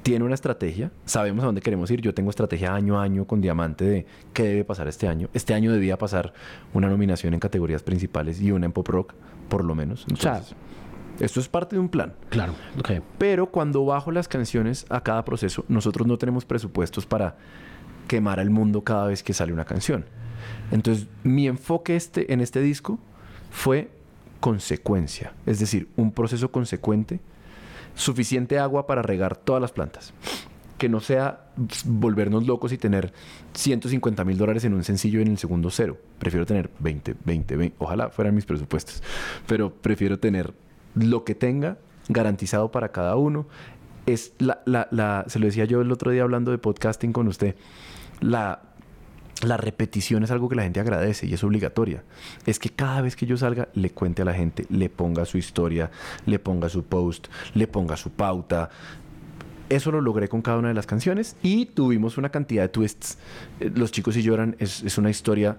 tiene una estrategia, sabemos a dónde queremos ir. Yo tengo estrategia año a año con Diamante de qué debe pasar este año. Este año debía pasar una nominación en categorías principales y una en pop rock, por lo menos. sea, Entonces, esto es parte de un plan. Claro, ok. Pero cuando bajo las canciones a cada proceso, nosotros no tenemos presupuestos para quemar al mundo cada vez que sale una canción. Entonces, mi enfoque este, en este disco fue consecuencia, es decir, un proceso consecuente, suficiente agua para regar todas las plantas. Que no sea volvernos locos y tener 150 mil dólares en un sencillo en el segundo cero. Prefiero tener 20, 20, 20. Ojalá fueran mis presupuestos. Pero prefiero tener lo que tenga garantizado para cada uno. Es la, la, la, se lo decía yo el otro día hablando de podcasting con usted. La, la repetición es algo que la gente agradece y es obligatoria. Es que cada vez que yo salga, le cuente a la gente, le ponga su historia, le ponga su post, le ponga su pauta. Eso lo logré con cada una de las canciones y tuvimos una cantidad de twists. Eh, Los chicos y lloran es, es una historia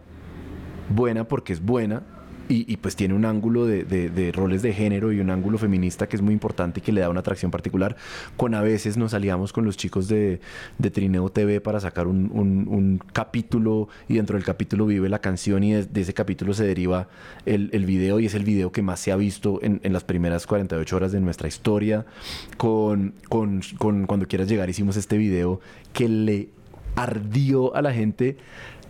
buena porque es buena, y, y, pues tiene un ángulo de, de, de, roles de género y un ángulo feminista que es muy importante y que le da una atracción particular. Con a veces nos salíamos con los chicos de, de Trineo TV para sacar un, un, un, capítulo y dentro del capítulo vive la canción y de ese capítulo se deriva el, el, video y es el video que más se ha visto en, en las primeras 48 horas de nuestra historia. Con, con, con Cuando quieras llegar hicimos este video que le ardió a la gente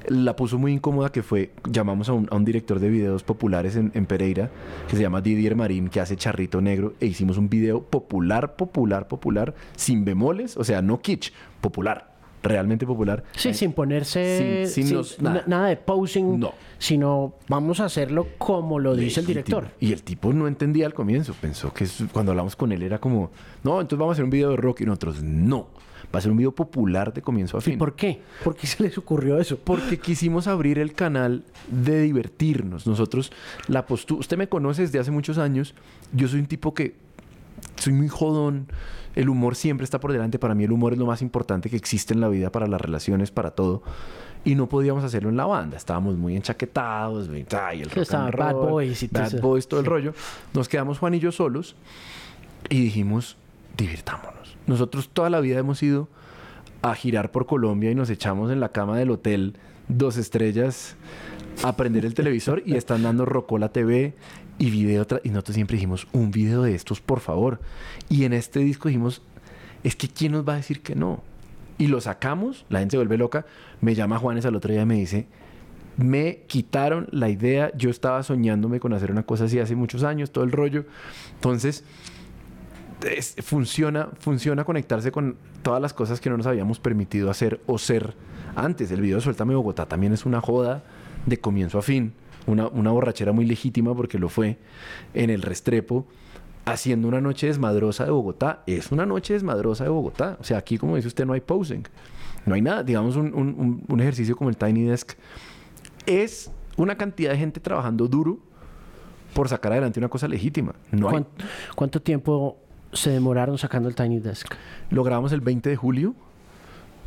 la puso muy incómoda que fue, llamamos a un, a un director de videos populares en, en, Pereira, que se llama Didier Marín, que hace Charrito Negro, e hicimos un video popular, popular, popular, sin bemoles, o sea, no kitsch, popular, realmente popular. Sí, sin ponerse sin, sin, sin nos, nada. nada. de posing, no. sino vamos a hacerlo como lo dice el director. Tipo, y el tipo no entendía al comienzo, pensó que cuando hablamos con él era como, no, entonces vamos a hacer un video de rock y nosotros, no va a ser un video popular de comienzo a fin. ¿Y por qué? ¿Por qué se les ocurrió eso? Porque quisimos abrir el canal de divertirnos. Nosotros, la postura, usted me conoce desde hace muchos años, yo soy un tipo que soy muy jodón, el humor siempre está por delante, para mí el humor es lo más importante que existe en la vida, para las relaciones, para todo. Y no podíamos hacerlo en la banda, estábamos muy enchaquetados, ay, el rock Estaba Bad Boys y Bad Boys, todo el rollo. Nos quedamos Juan y yo solos y dijimos, divirtámonos. Nosotros toda la vida hemos ido a girar por Colombia y nos echamos en la cama del hotel dos estrellas a prender el televisor y están dando Rocola TV y video. Y nosotros siempre dijimos, un video de estos, por favor. Y en este disco dijimos, es que ¿quién nos va a decir que no? Y lo sacamos, la gente se vuelve loca. Me llama Juanes al otro día y me dice, me quitaron la idea. Yo estaba soñándome con hacer una cosa así hace muchos años, todo el rollo. Entonces, funciona, funciona conectarse con todas las cosas que no nos habíamos permitido hacer o ser antes. El video de Suéltame Bogotá también es una joda de comienzo a fin. Una, una borrachera muy legítima porque lo fue en el Restrepo haciendo una noche desmadrosa de Bogotá. Es una noche desmadrosa de Bogotá. O sea, aquí, como dice usted, no hay posing. No hay nada. Digamos, un, un, ejercicio como el Tiny Desk es una cantidad de gente trabajando duro por sacar adelante una cosa legítima. No ¿Cuánto, hay... ¿Cuánto tiempo se demoraron sacando el Tiny Desk? Lo grabamos el 20 de julio.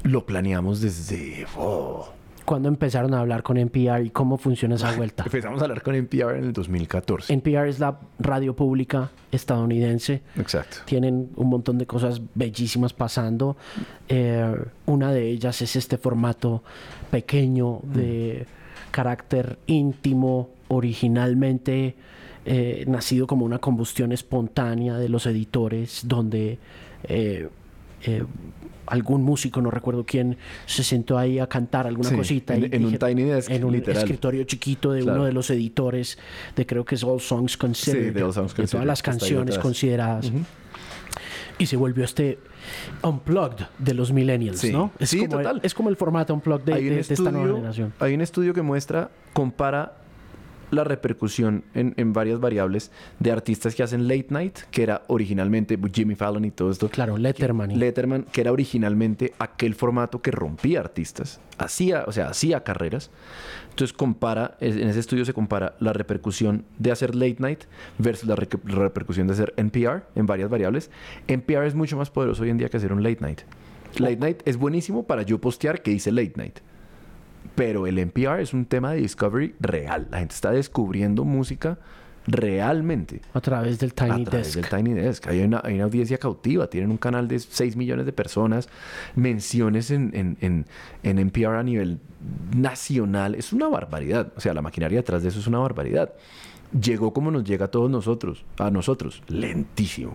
Lo planeamos desde... Oh. ¿Cuándo empezaron a hablar con NPR y cómo funciona esa (laughs) vuelta? Empezamos a hablar con NPR en el 2014. NPR es la radio pública estadounidense. Exacto. Tienen un montón de cosas bellísimas pasando. Eh, una de ellas es este formato pequeño de mm. carácter íntimo, originalmente eh, nacido como una combustión espontánea de los editores, donde eh, eh, algún músico, no recuerdo quién, se sentó ahí a cantar alguna sí, cosita. En, y en dije, un tiny desk, En un literal. escritorio chiquito de Claro. uno de los editores de creo que es All Songs Considered. Sí, de All Songs de Considered, todas las canciones consideradas. Y se volvió este unplugged de los millennials, Sí. ¿no? Es Sí, como total. El, es como el formato unplugged de, esta nueva generación. hay un estudio que muestra, compara la repercusión en, en varias variables de artistas que hacen late night, que era originalmente Jimmy Fallon y todo esto. Claro, Letterman. y- Letterman, que era originalmente aquel formato que rompía artistas, hacía, o sea, hacía carreras. Entonces compara, en ese estudio se compara la repercusión de hacer late night versus la, la repercusión de hacer NPR en varias variables. NPR es mucho más poderoso hoy en día que hacer un late night. Late night es buenísimo para yo postear que hice late night. Pero el NPR es un tema de discovery real. La gente está descubriendo música realmente a través del Tiny a través Desk. del Tiny Desk. Hay una, hay una audiencia cautiva. Tienen un canal de 6 millones de personas. Menciones en, en, en, en NPR a nivel nacional. Es una barbaridad. O sea, la maquinaria detrás de eso es una barbaridad. Llegó como nos llega a todos nosotros. A nosotros. Lentísimo.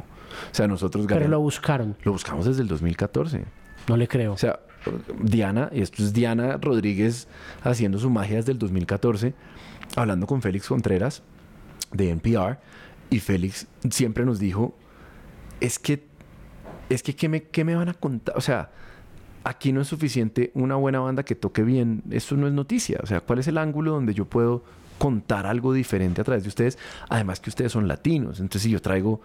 O sea, nosotros Pero ganamos- lo buscaron. lo buscamos desde el 2014. No le creo. O sea, Diana, y esto es Diana Rodríguez haciendo su magia desde el 2014, hablando con Félix Contreras. de NPR y Félix siempre nos dijo, es que, es que, ¿qué me, qué me van a contar? O sea, aquí no es suficiente una buena banda que toque bien, eso no es noticia, o sea, ¿cuál es el ángulo donde yo puedo contar algo diferente a través de ustedes? Además que ustedes son latinos, entonces si yo traigo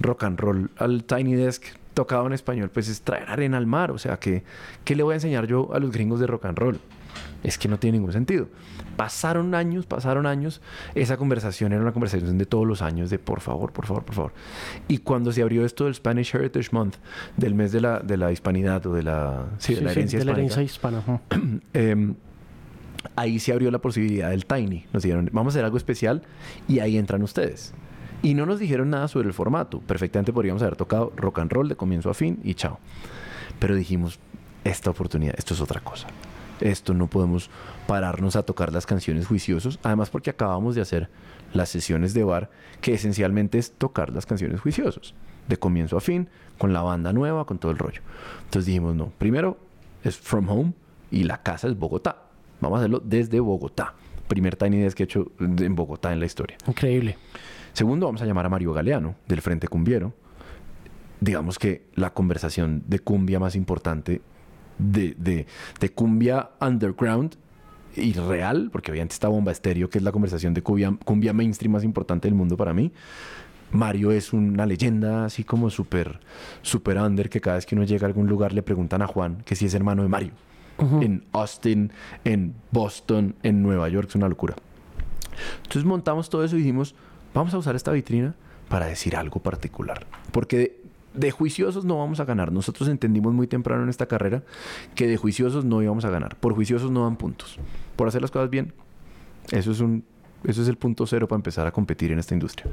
rock and roll al Tiny Desk tocado en español, pues es traer arena al mar, o sea, ¿qué, qué le voy a enseñar yo a los gringos de rock and roll? Es que no tiene ningún sentido. Pasaron años, pasaron años. Esa conversación era una conversación de todos los años de por favor, por favor, por favor. Y cuando se abrió esto del Spanish Heritage Month, del mes de la, de la hispanidad o de la, sí, de la herencia de la herencia hispana. (clears throat) em, ahí se abrió la posibilidad del Tiny. Nos dijeron, vamos a hacer algo especial y ahí entran ustedes. Y no nos dijeron nada sobre el formato. Perfectamente podríamos haber tocado rock and roll de comienzo a fin y chao. Pero dijimos, esta oportunidad, esto es otra cosa. Esto no podemos pararnos a tocar las canciones juiciosos. Además porque acabamos de hacer las sesiones de bar, que esencialmente es tocar las canciones juiciosos. De comienzo a fin, con la banda nueva, con todo el rollo. Entonces dijimos, no, primero es From Home y la casa es Bogotá. Vamos a hacerlo desde Bogotá. Primer Tiny Desk que he hecho en Bogotá en la historia. Increíble. Segundo, vamos a llamar a Mario Galeano, del Frente Cumbiero. Digamos que la conversación de cumbia más importante, de, de- de cumbia underground y real, porque obviamente está Bomba Estéreo, que es la conversación de cumbia, cumbia mainstream más importante del mundo para mí. Mario es una leyenda así como súper, súper under, que cada vez que uno llega a algún lugar le preguntan a Juan que si es hermano de Mario. En Austin, en Boston, en Nueva York, es una locura. Entonces montamos todo eso y dijimos, vamos a usar esta vitrina para decir algo particular. Porque de, juiciosos no vamos a ganar. Nosotros entendimos muy temprano en esta carrera que de juiciosos no íbamos a ganar. Por juiciosos no dan puntos. Por hacer las cosas bien, eso es un... Eso es el punto cero para empezar a competir en esta industria.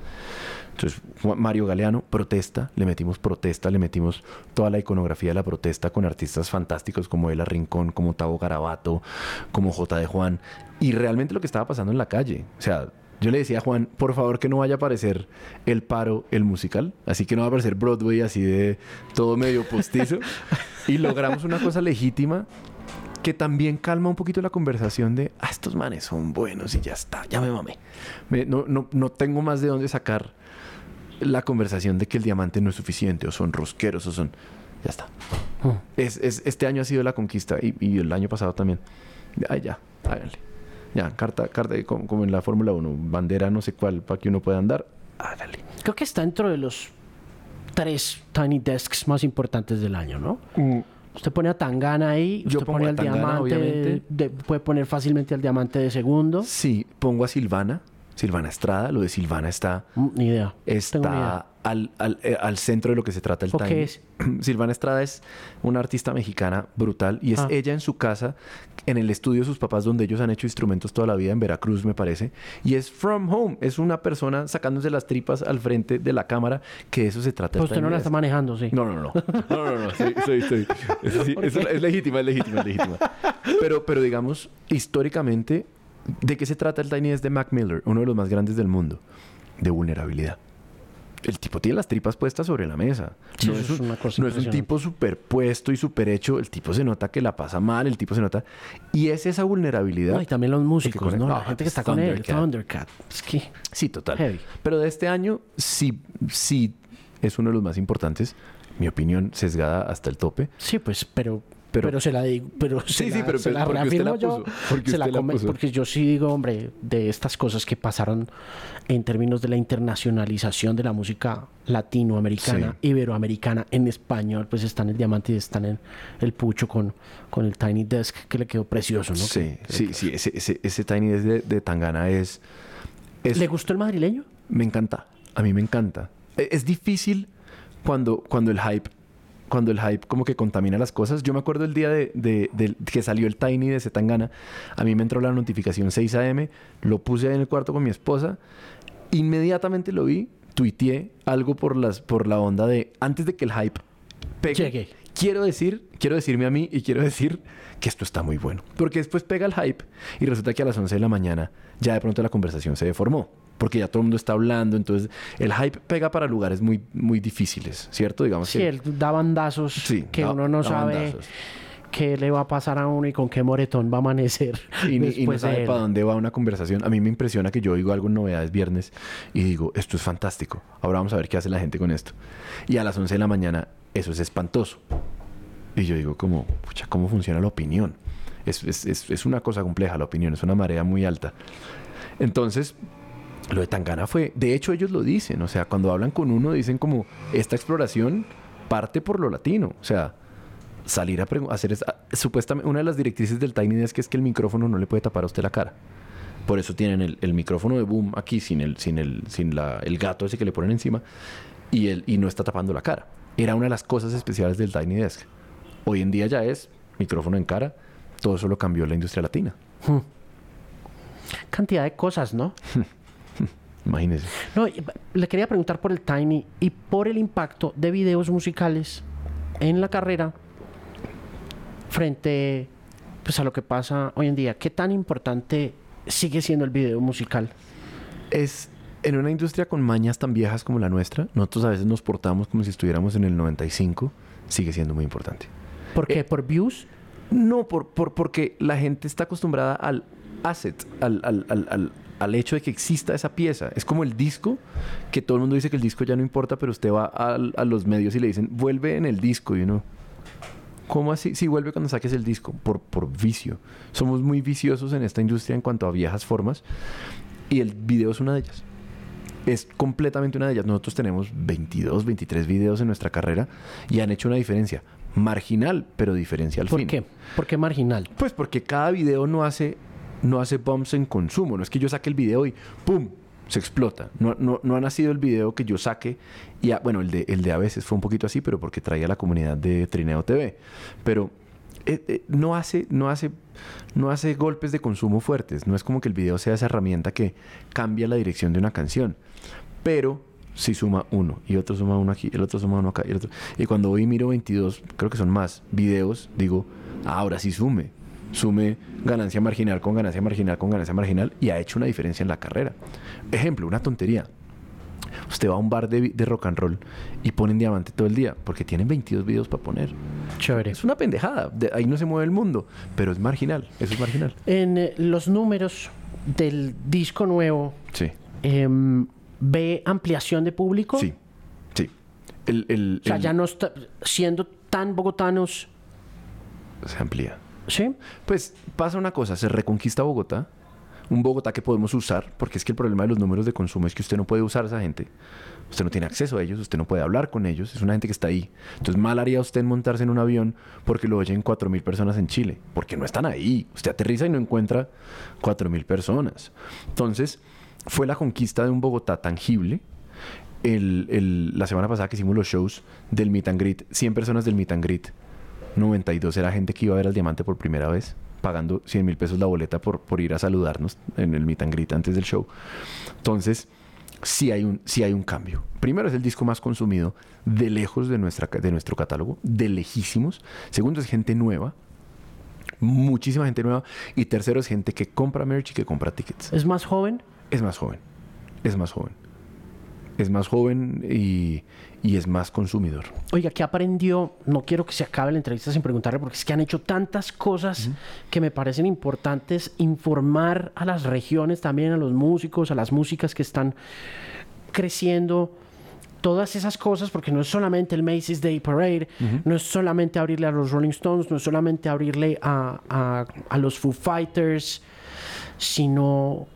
Entonces, Mario Galeano protesta, le metimos protesta, le metimos toda la iconografía de la protesta con artistas fantásticos como Ela Rincón, como Tavo Garabato, como J. de Juan. Y realmente lo que estaba pasando en la calle. O sea, yo le decía a Juan, por favor que no vaya a aparecer el paro, el musical. Así que no va a aparecer Broadway así de todo medio postizo. (laughs) y logramos una cosa legítima que también calma un poquito la conversación de, ah, estos manes son buenos y ya está, ya me mamé. Me- no, no, no tengo más de dónde sacar la conversación de que el diamante no es suficiente o son rosqueros o son... Ya está. Mm. Es, es- este año ha sido la conquista y, y el año pasado también. Ay, ya, háganle. Ya, carta, carta como, como en la Fórmula 1, bandera no sé cuál para que uno pueda andar, hágale. Creo que está dentro de los tres Tiny Desks más importantes del año, ¿no? Usted pone a Tangana ahí, Yo usted pongo pone a al Tangana, diamante, obviamente. de- puede poner fácilmente al diamante de segundo. Sí, pongo a Silvana, Silvana Estrada, lo de Silvana está... Mm, Ni idea. Tengo ni idea. Al, al- eh, al centro de lo que se trata el ¿O qué Tiny. es? Silvana Estrada es una artista mexicana brutal y es Ah. ella en su casa, en el estudio de sus papás, donde ellos han hecho instrumentos toda la vida en Veracruz, me parece. Y es From Home, es una persona sacándose las tripas al frente de la cámara, que de eso se trata. Pues usted no la está manejando, sí. No, no, no. (laughs) No, no, no. Sí, sí, sí. (laughs) Sí, eso es legítima, es legítima, es legítima. Pero, pero digamos, históricamente, ¿de qué se trata el Tiny Desk de Mac Miller? Uno de los más grandes del mundo. De vulnerabilidad. El tipo tiene las tripas puestas sobre la mesa. Sí, no es un, una cosa no es un tipo superpuesto y superhecho. El tipo se nota que la pasa mal, el tipo se nota. Y es esa vulnerabilidad. No, y también los músicos, ¿no? La gente que es está con él, Thundercat. Thundercat. Es que Sí, total. Heavy. Pero de este año, sí, sí es uno de los más importantes. Mi opinión sesgada hasta el tope. sí, pues, pero pero, Pero- se la digo, pero se Sí, la, sí, pero- se pero la reafirmo la yo, puso, porque se la la come- puso. porque yo sí digo, hombre, de estas cosas que pasaron en términos de la internacionalización de la música latinoamericana, iberoamericana, en español, pues están el diamante y están en el pucho con, con el Tiny Desk que le quedó precioso, ¿no? Sí, Que- que- sí, sí. Ese, ese, ese Tiny Desk de, de Tangana es, es... ¿Le gustó el madrileño? Me encanta. A mí me encanta. E- Es difícil cuando, cuando el hype cuando el hype como que contamina las cosas. Yo me acuerdo el día de, de- que salió el Tiny de Zetangana. A mí me entró la notificación 6 a.m. Lo puse en el cuarto con mi esposa. Inmediatamente lo vi, tuiteé algo por, las, la onda de antes de que el hype pegue. Quiero decir, quiero decirme a mí y quiero decir que esto está muy bueno. Porque después pega el hype y resulta que a las 11 de la mañana ya de pronto la conversación se deformó. Porque ya todo el mundo está hablando. Entonces el hype pega para lugares muy, muy difíciles, ¿cierto? Digamos Sí, que... él da bandazos Sí, que da- uno no sabe bandazos. qué le va a pasar a uno y con qué moretón va a amanecer. Y, y no de sabe él. para dónde va una conversación. A mí me impresiona que yo digo algo en novedades viernes y digo, esto es fantástico. Ahora vamos a ver qué hace la gente con esto. Y a las 11 de la mañana, eso es espantoso. Y yo digo, como, pucha, ¿cómo funciona la opinión? Es, es- es- una cosa compleja la opinión, es una marea muy alta. Entonces, lo de Tangana fue, de hecho ellos lo dicen, o sea, cuando hablan con uno dicen como, esta exploración parte por lo latino, o sea, salir a hacer supuestamente una de las directrices del Tiny Desk es que el micrófono no le puede tapar a usted la cara. Por eso tienen el, micrófono de boom aquí sin el sin el sin el gato ese que le ponen encima y el y no está tapando la cara. Era una de las cosas especiales del Tiny Desk. Hoy en día ya es micrófono en cara. Todo eso lo cambió la industria latina. Cantidad de cosas, ¿no? (laughs) Imagínese. No, le quería preguntar por el Tiny y por el impacto de videos musicales en la carrera frente pues, a lo que pasa hoy en día. ¿Qué tan importante sigue siendo el video musical? Es en una industria con mañas tan viejas como la nuestra, nosotros a veces nos portamos como si estuviéramos en el 95, sigue siendo muy importante. ¿Por qué? Eh, ¿Por views? No, por, por- porque la gente está acostumbrada al asset, al, al- al- al- al hecho de que exista esa pieza. Es como el disco, que todo el mundo dice que el disco ya no importa, pero usted va al- a, los medios y le dicen, vuelve en el disco, y uno... ¿Cómo así? Sí, vuelve cuando saques el disco, por, por vicio. Somos muy viciosos en esta industria en cuanto a viejas formas, y el video es una de ellas. Es completamente una de ellas. Nosotros tenemos 22, 23 videos en nuestra carrera y han hecho una diferencia marginal, pero diferencia al ¿Por fin. qué? ¿Por qué marginal? Pues porque cada video no hace, no hace bumps en consumo. No es que yo saque el video y ¡pum! se explota. No, no, no ha nacido el video que yo saque. Y a- bueno, el de, el de a veces fue un poquito así, pero porque traía la comunidad de Trineo TV. Pero eh, eh, no, hace, no, hace, no hace golpes de consumo fuertes. No es como que el video sea esa herramienta que cambia la dirección de una canción. Pero si suma uno y otro suma uno aquí, el otro suma uno acá y el otro. Y cuando voy y miro 22, creo que son más videos, digo, "Ah, ahora sí sume. Sume ganancia marginal con ganancia marginal con ganancia marginal y ha hecho una diferencia en la carrera. Ejemplo, una tontería. Usted va a un bar de, de rock and roll y ponen diamante todo el día porque tienen 22 videos para poner. Chévere. Es una pendejada. de- ahí no se mueve el mundo, pero es marginal. Eso es marginal. En eh, los números del disco nuevo, Sí. em, ¿ve ampliación de público? Sí. Sí. El, el- O sea, el- ya no está siendo tan bogotanos, se amplía. ¿sí? Pues pasa una cosa, se reconquista Bogotá, un Bogotá que podemos usar, porque es que el problema de los números de consumo es que usted no puede usar a esa gente, usted no tiene acceso a ellos, usted no puede hablar con ellos, es una gente que está ahí. Entonces mal haría usted montarse en un avión porque lo oyen 4.000 personas en Chile, porque no están ahí, usted aterriza y no encuentra 4.000 personas. Entonces fue la conquista de un Bogotá tangible. La semana pasada que hicimos los shows del Meet and Greet, 100 personas del Meet and Greet, 92 era gente que iba a ver al diamante por primera vez, pagando 100 mil pesos la boleta por, por ir a saludarnos en el meet and greet antes del show. Entonces, sí hay, un, sí hay un cambio. Primero, es el disco más consumido de lejos de, nuestra, de nuestro catálogo, de lejísimos. Segundo, es gente nueva, muchísima gente nueva. Y tercero, es gente que compra merch y que compra tickets. ¿Es más joven? Es más joven, es más joven. Es más joven y, y es más consumidor. Oiga, ¿qué aprendió? No quiero que se acabe la entrevista sin preguntarle, porque es que han hecho tantas cosas que me parecen importantes informar a las regiones también, a los músicos, a las músicas que están creciendo. Todas esas cosas, porque no es solamente el Macy's Day Parade, no es solamente abrirle a los Rolling Stones, no es solamente abrirle a, a- a los Foo Fighters, sino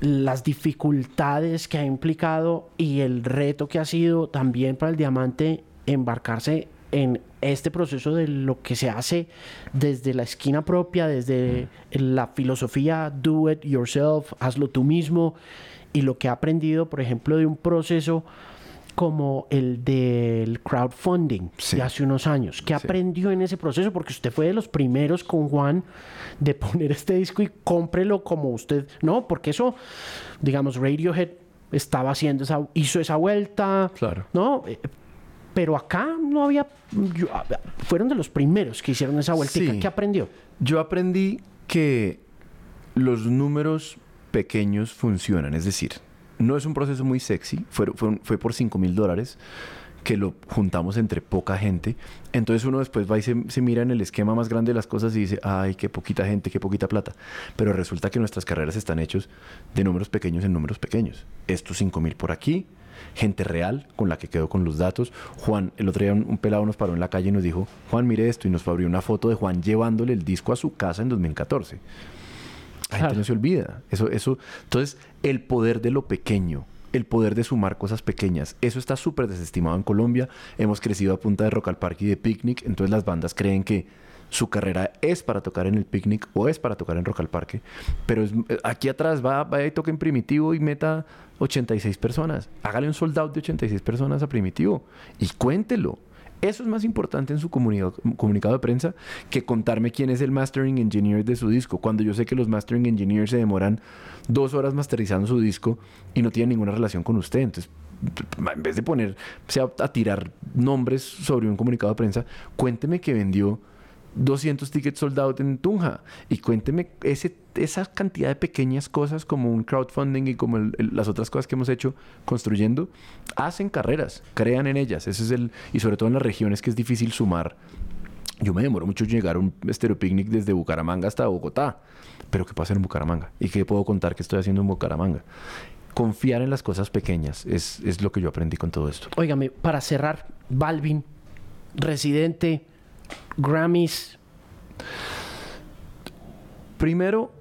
las dificultades que ha implicado y el reto que ha sido también para el diamante embarcarse en este proceso de lo que se hace desde la esquina propia, desde la filosofía do it yourself, hazlo tú mismo, y lo que ha aprendido, por ejemplo, de un proceso como el del crowdfunding Sí. de hace unos años. ¿Qué Sí. aprendió en ese proceso? Porque usted fue de los primeros con Juan de poner este disco y cómprelo como usted, ¿no? Porque eso, digamos, Radiohead estaba haciendo esa, hizo esa vuelta, Claro. ¿no? Eh, Pero acá no había, yo- fueron de los primeros que hicieron esa vueltica. Sí. ¿Qué aprendió? Yo aprendí que los números pequeños funcionan, es decir, no es un proceso muy sexy, fue, fue, fue por 5 mil dólares que lo juntamos entre poca gente. Entonces uno después va y se, se, mira en el esquema más grande de las cosas y dice, ay, qué poquita gente, qué poquita plata. Pero resulta que nuestras carreras están hechos de números pequeños en números pequeños. Estos 5 mil por aquí, gente real con la que quedó con los datos. Juan, el otro día un, pelado nos paró en la calle y nos dijo, Juan, mire esto, y nos abrió una foto de Juan llevándole el disco a su casa en 2014. La gente no se olvida. Eso, eso, entonces, el poder de lo pequeño, el poder de sumar cosas pequeñas. Eso está súper desestimado en Colombia. Hemos crecido a punta de Rock al Parque y de Picnic. Entonces las bandas creen que su carrera es para tocar en el Picnic o es para tocar en Rock al Parque. Pero aquí atrás va, va y toque en Primitivo y meta 86 personas. Hágale un soldado de 86 personas a Primitivo y cuéntelo. Eso es más importante en su comunicado de prensa que contarme quién es el mastering engineer de su disco. Cuando yo sé que los mastering engineers se demoran dos horas masterizando su disco y no tienen ninguna relación con usted. Entonces, en vez de ponerse a, a tirar nombres sobre un comunicado de prensa, cuénteme que vendió 200 tickets soldados en Tunja. Y cuénteme ese, esa cantidad de pequeñas cosas como un crowdfunding y como las otras cosas que hemos hecho construyendo, hacen carreras, crean en ellas. Ese es el, y sobre todo en las regiones que es difícil sumar. Yo me demoro mucho llegar a un picnic desde Bucaramanga hasta Bogotá. Pero ¿qué puedo hacer en Bucaramanga? ¿Y qué puedo contar que estoy haciendo en Bucaramanga? Confiar en las cosas pequeñas es, es lo que yo aprendí con todo esto. Óigame, para cerrar, Balvin, residente, Grammys? Primero,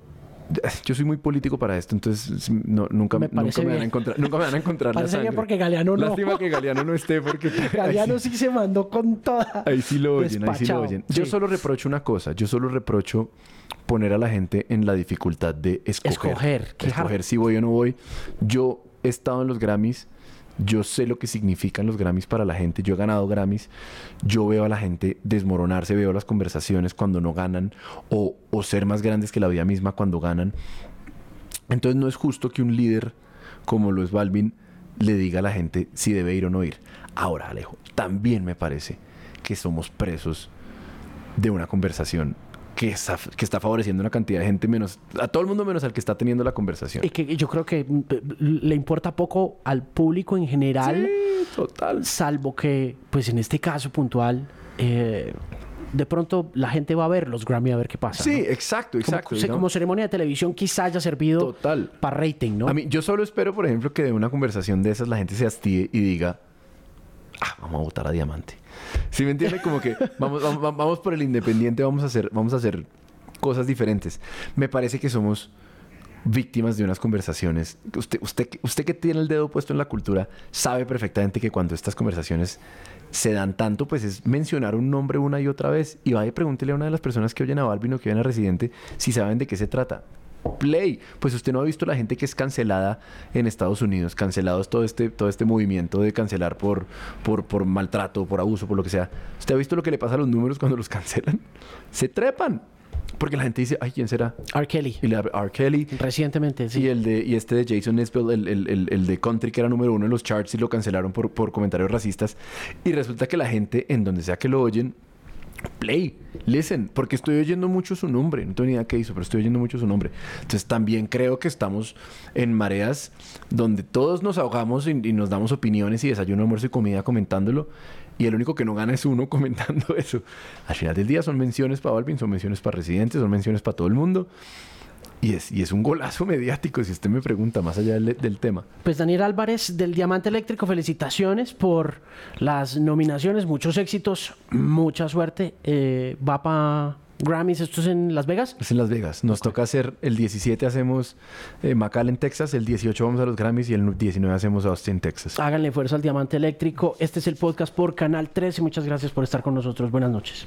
yo soy muy político para esto, entonces nunca me, van a encontrar, nunca me van a encontrar parece bien porque Galeano no. Lástima que Galeano no esté porque (laughs) Galeano sí. se mandó con toda. Ahí sí lo oyen, ahí sí lo oyen. Yo solo reprocho una cosa, yo solo reprocho poner a la gente en la dificultad de escoger. Escoger, escoger si voy o no voy. Yo he estado en los Grammys yo sé lo que significan los Grammys para la gente. Yo he ganado Grammys. Yo veo a la gente desmoronarse, veo las conversaciones cuando no ganan o, ser más grandes que la vida misma cuando ganan. Entonces no es justo que un líder como lo es Balvin le diga a la gente si debe ir o no ir. Ahora, Alejo, también me parece que somos presos de una conversación que está, que está favoreciendo una cantidad de gente menos, a todo el mundo menos al que está teniendo la conversación. Y que yo creo que mm, le importa poco al público en general. total. Salvo que, pues en este caso puntual, eh, de pronto la gente va a ver los Grammy a ver qué pasa. Sí, exacto, exacto. Como, como, ceremonia de televisión quizá haya servido Total. para rating, ¿no? A mí, yo solo espero, por ejemplo, que de una conversación de esas la gente se hastíe y diga, ah, vamos a votar a Diamante. ¿Sí me entiende? Como que vamos, vamos, por el independiente, vamos a, hacer, vamos a hacer cosas diferentes. Me parece que somos víctimas de unas conversaciones. Usted, usted, usted que tiene el dedo puesto en la cultura sabe perfectamente que cuando estas conversaciones se dan tanto, pues es mencionar un nombre una y otra vez. Y vaya pregúntele a una de las personas que oyen a Balvin o que oyen a Residente si saben de qué se trata. Play. Pues usted no ha visto la gente que es cancelada en Estados Unidos, cancelados todo este, todo este movimiento de cancelar por, por, por maltrato, por abuso, por lo que sea. ¿Usted ha visto lo que le pasa a los números cuando los (laughs) cancelan? Se trepan. Porque la gente dice, ay, ¿quién será? R. Kelly. Y R. Kelly. Recientemente, sí. Y, el de, y este de Jason Isbell, el, el, el, de Country, que era número uno en los charts y lo cancelaron por, por comentarios racistas. Y resulta que la gente, en donde sea que lo oyen, Play, listen, porque estoy oyendo mucho su nombre. No tengo ni idea qué hizo, pero estoy oyendo mucho su nombre. Entonces también creo que estamos en mareas donde todos nos ahogamos y, nos damos opiniones y desayuno, almuerzo y comida comentándolo. Y el único que no gana es uno (laughs) comentando eso. Al final del día son menciones para Balvin, son menciones para residentes, son menciones para todo el mundo. Y es, y es un golazo (laughs) mediático, si usted me pregunta, más allá del, tema. Pues Daniel Álvarez del Diamante Eléctrico, felicitaciones por las nominaciones, muchos éxitos, mucha suerte. Eh, va para Grammys, ¿esto es en Las Vegas? Es en Las Vegas. Nos toca hacer, el 17 hacemos eh, en Texas, el 18 vamos a los Grammys y el 19 hacemos Austin, Texas. Háganle fuerza al Diamante Eléctrico. Este es el podcast por Canal 13. Muchas gracias por estar con nosotros. Buenas noches.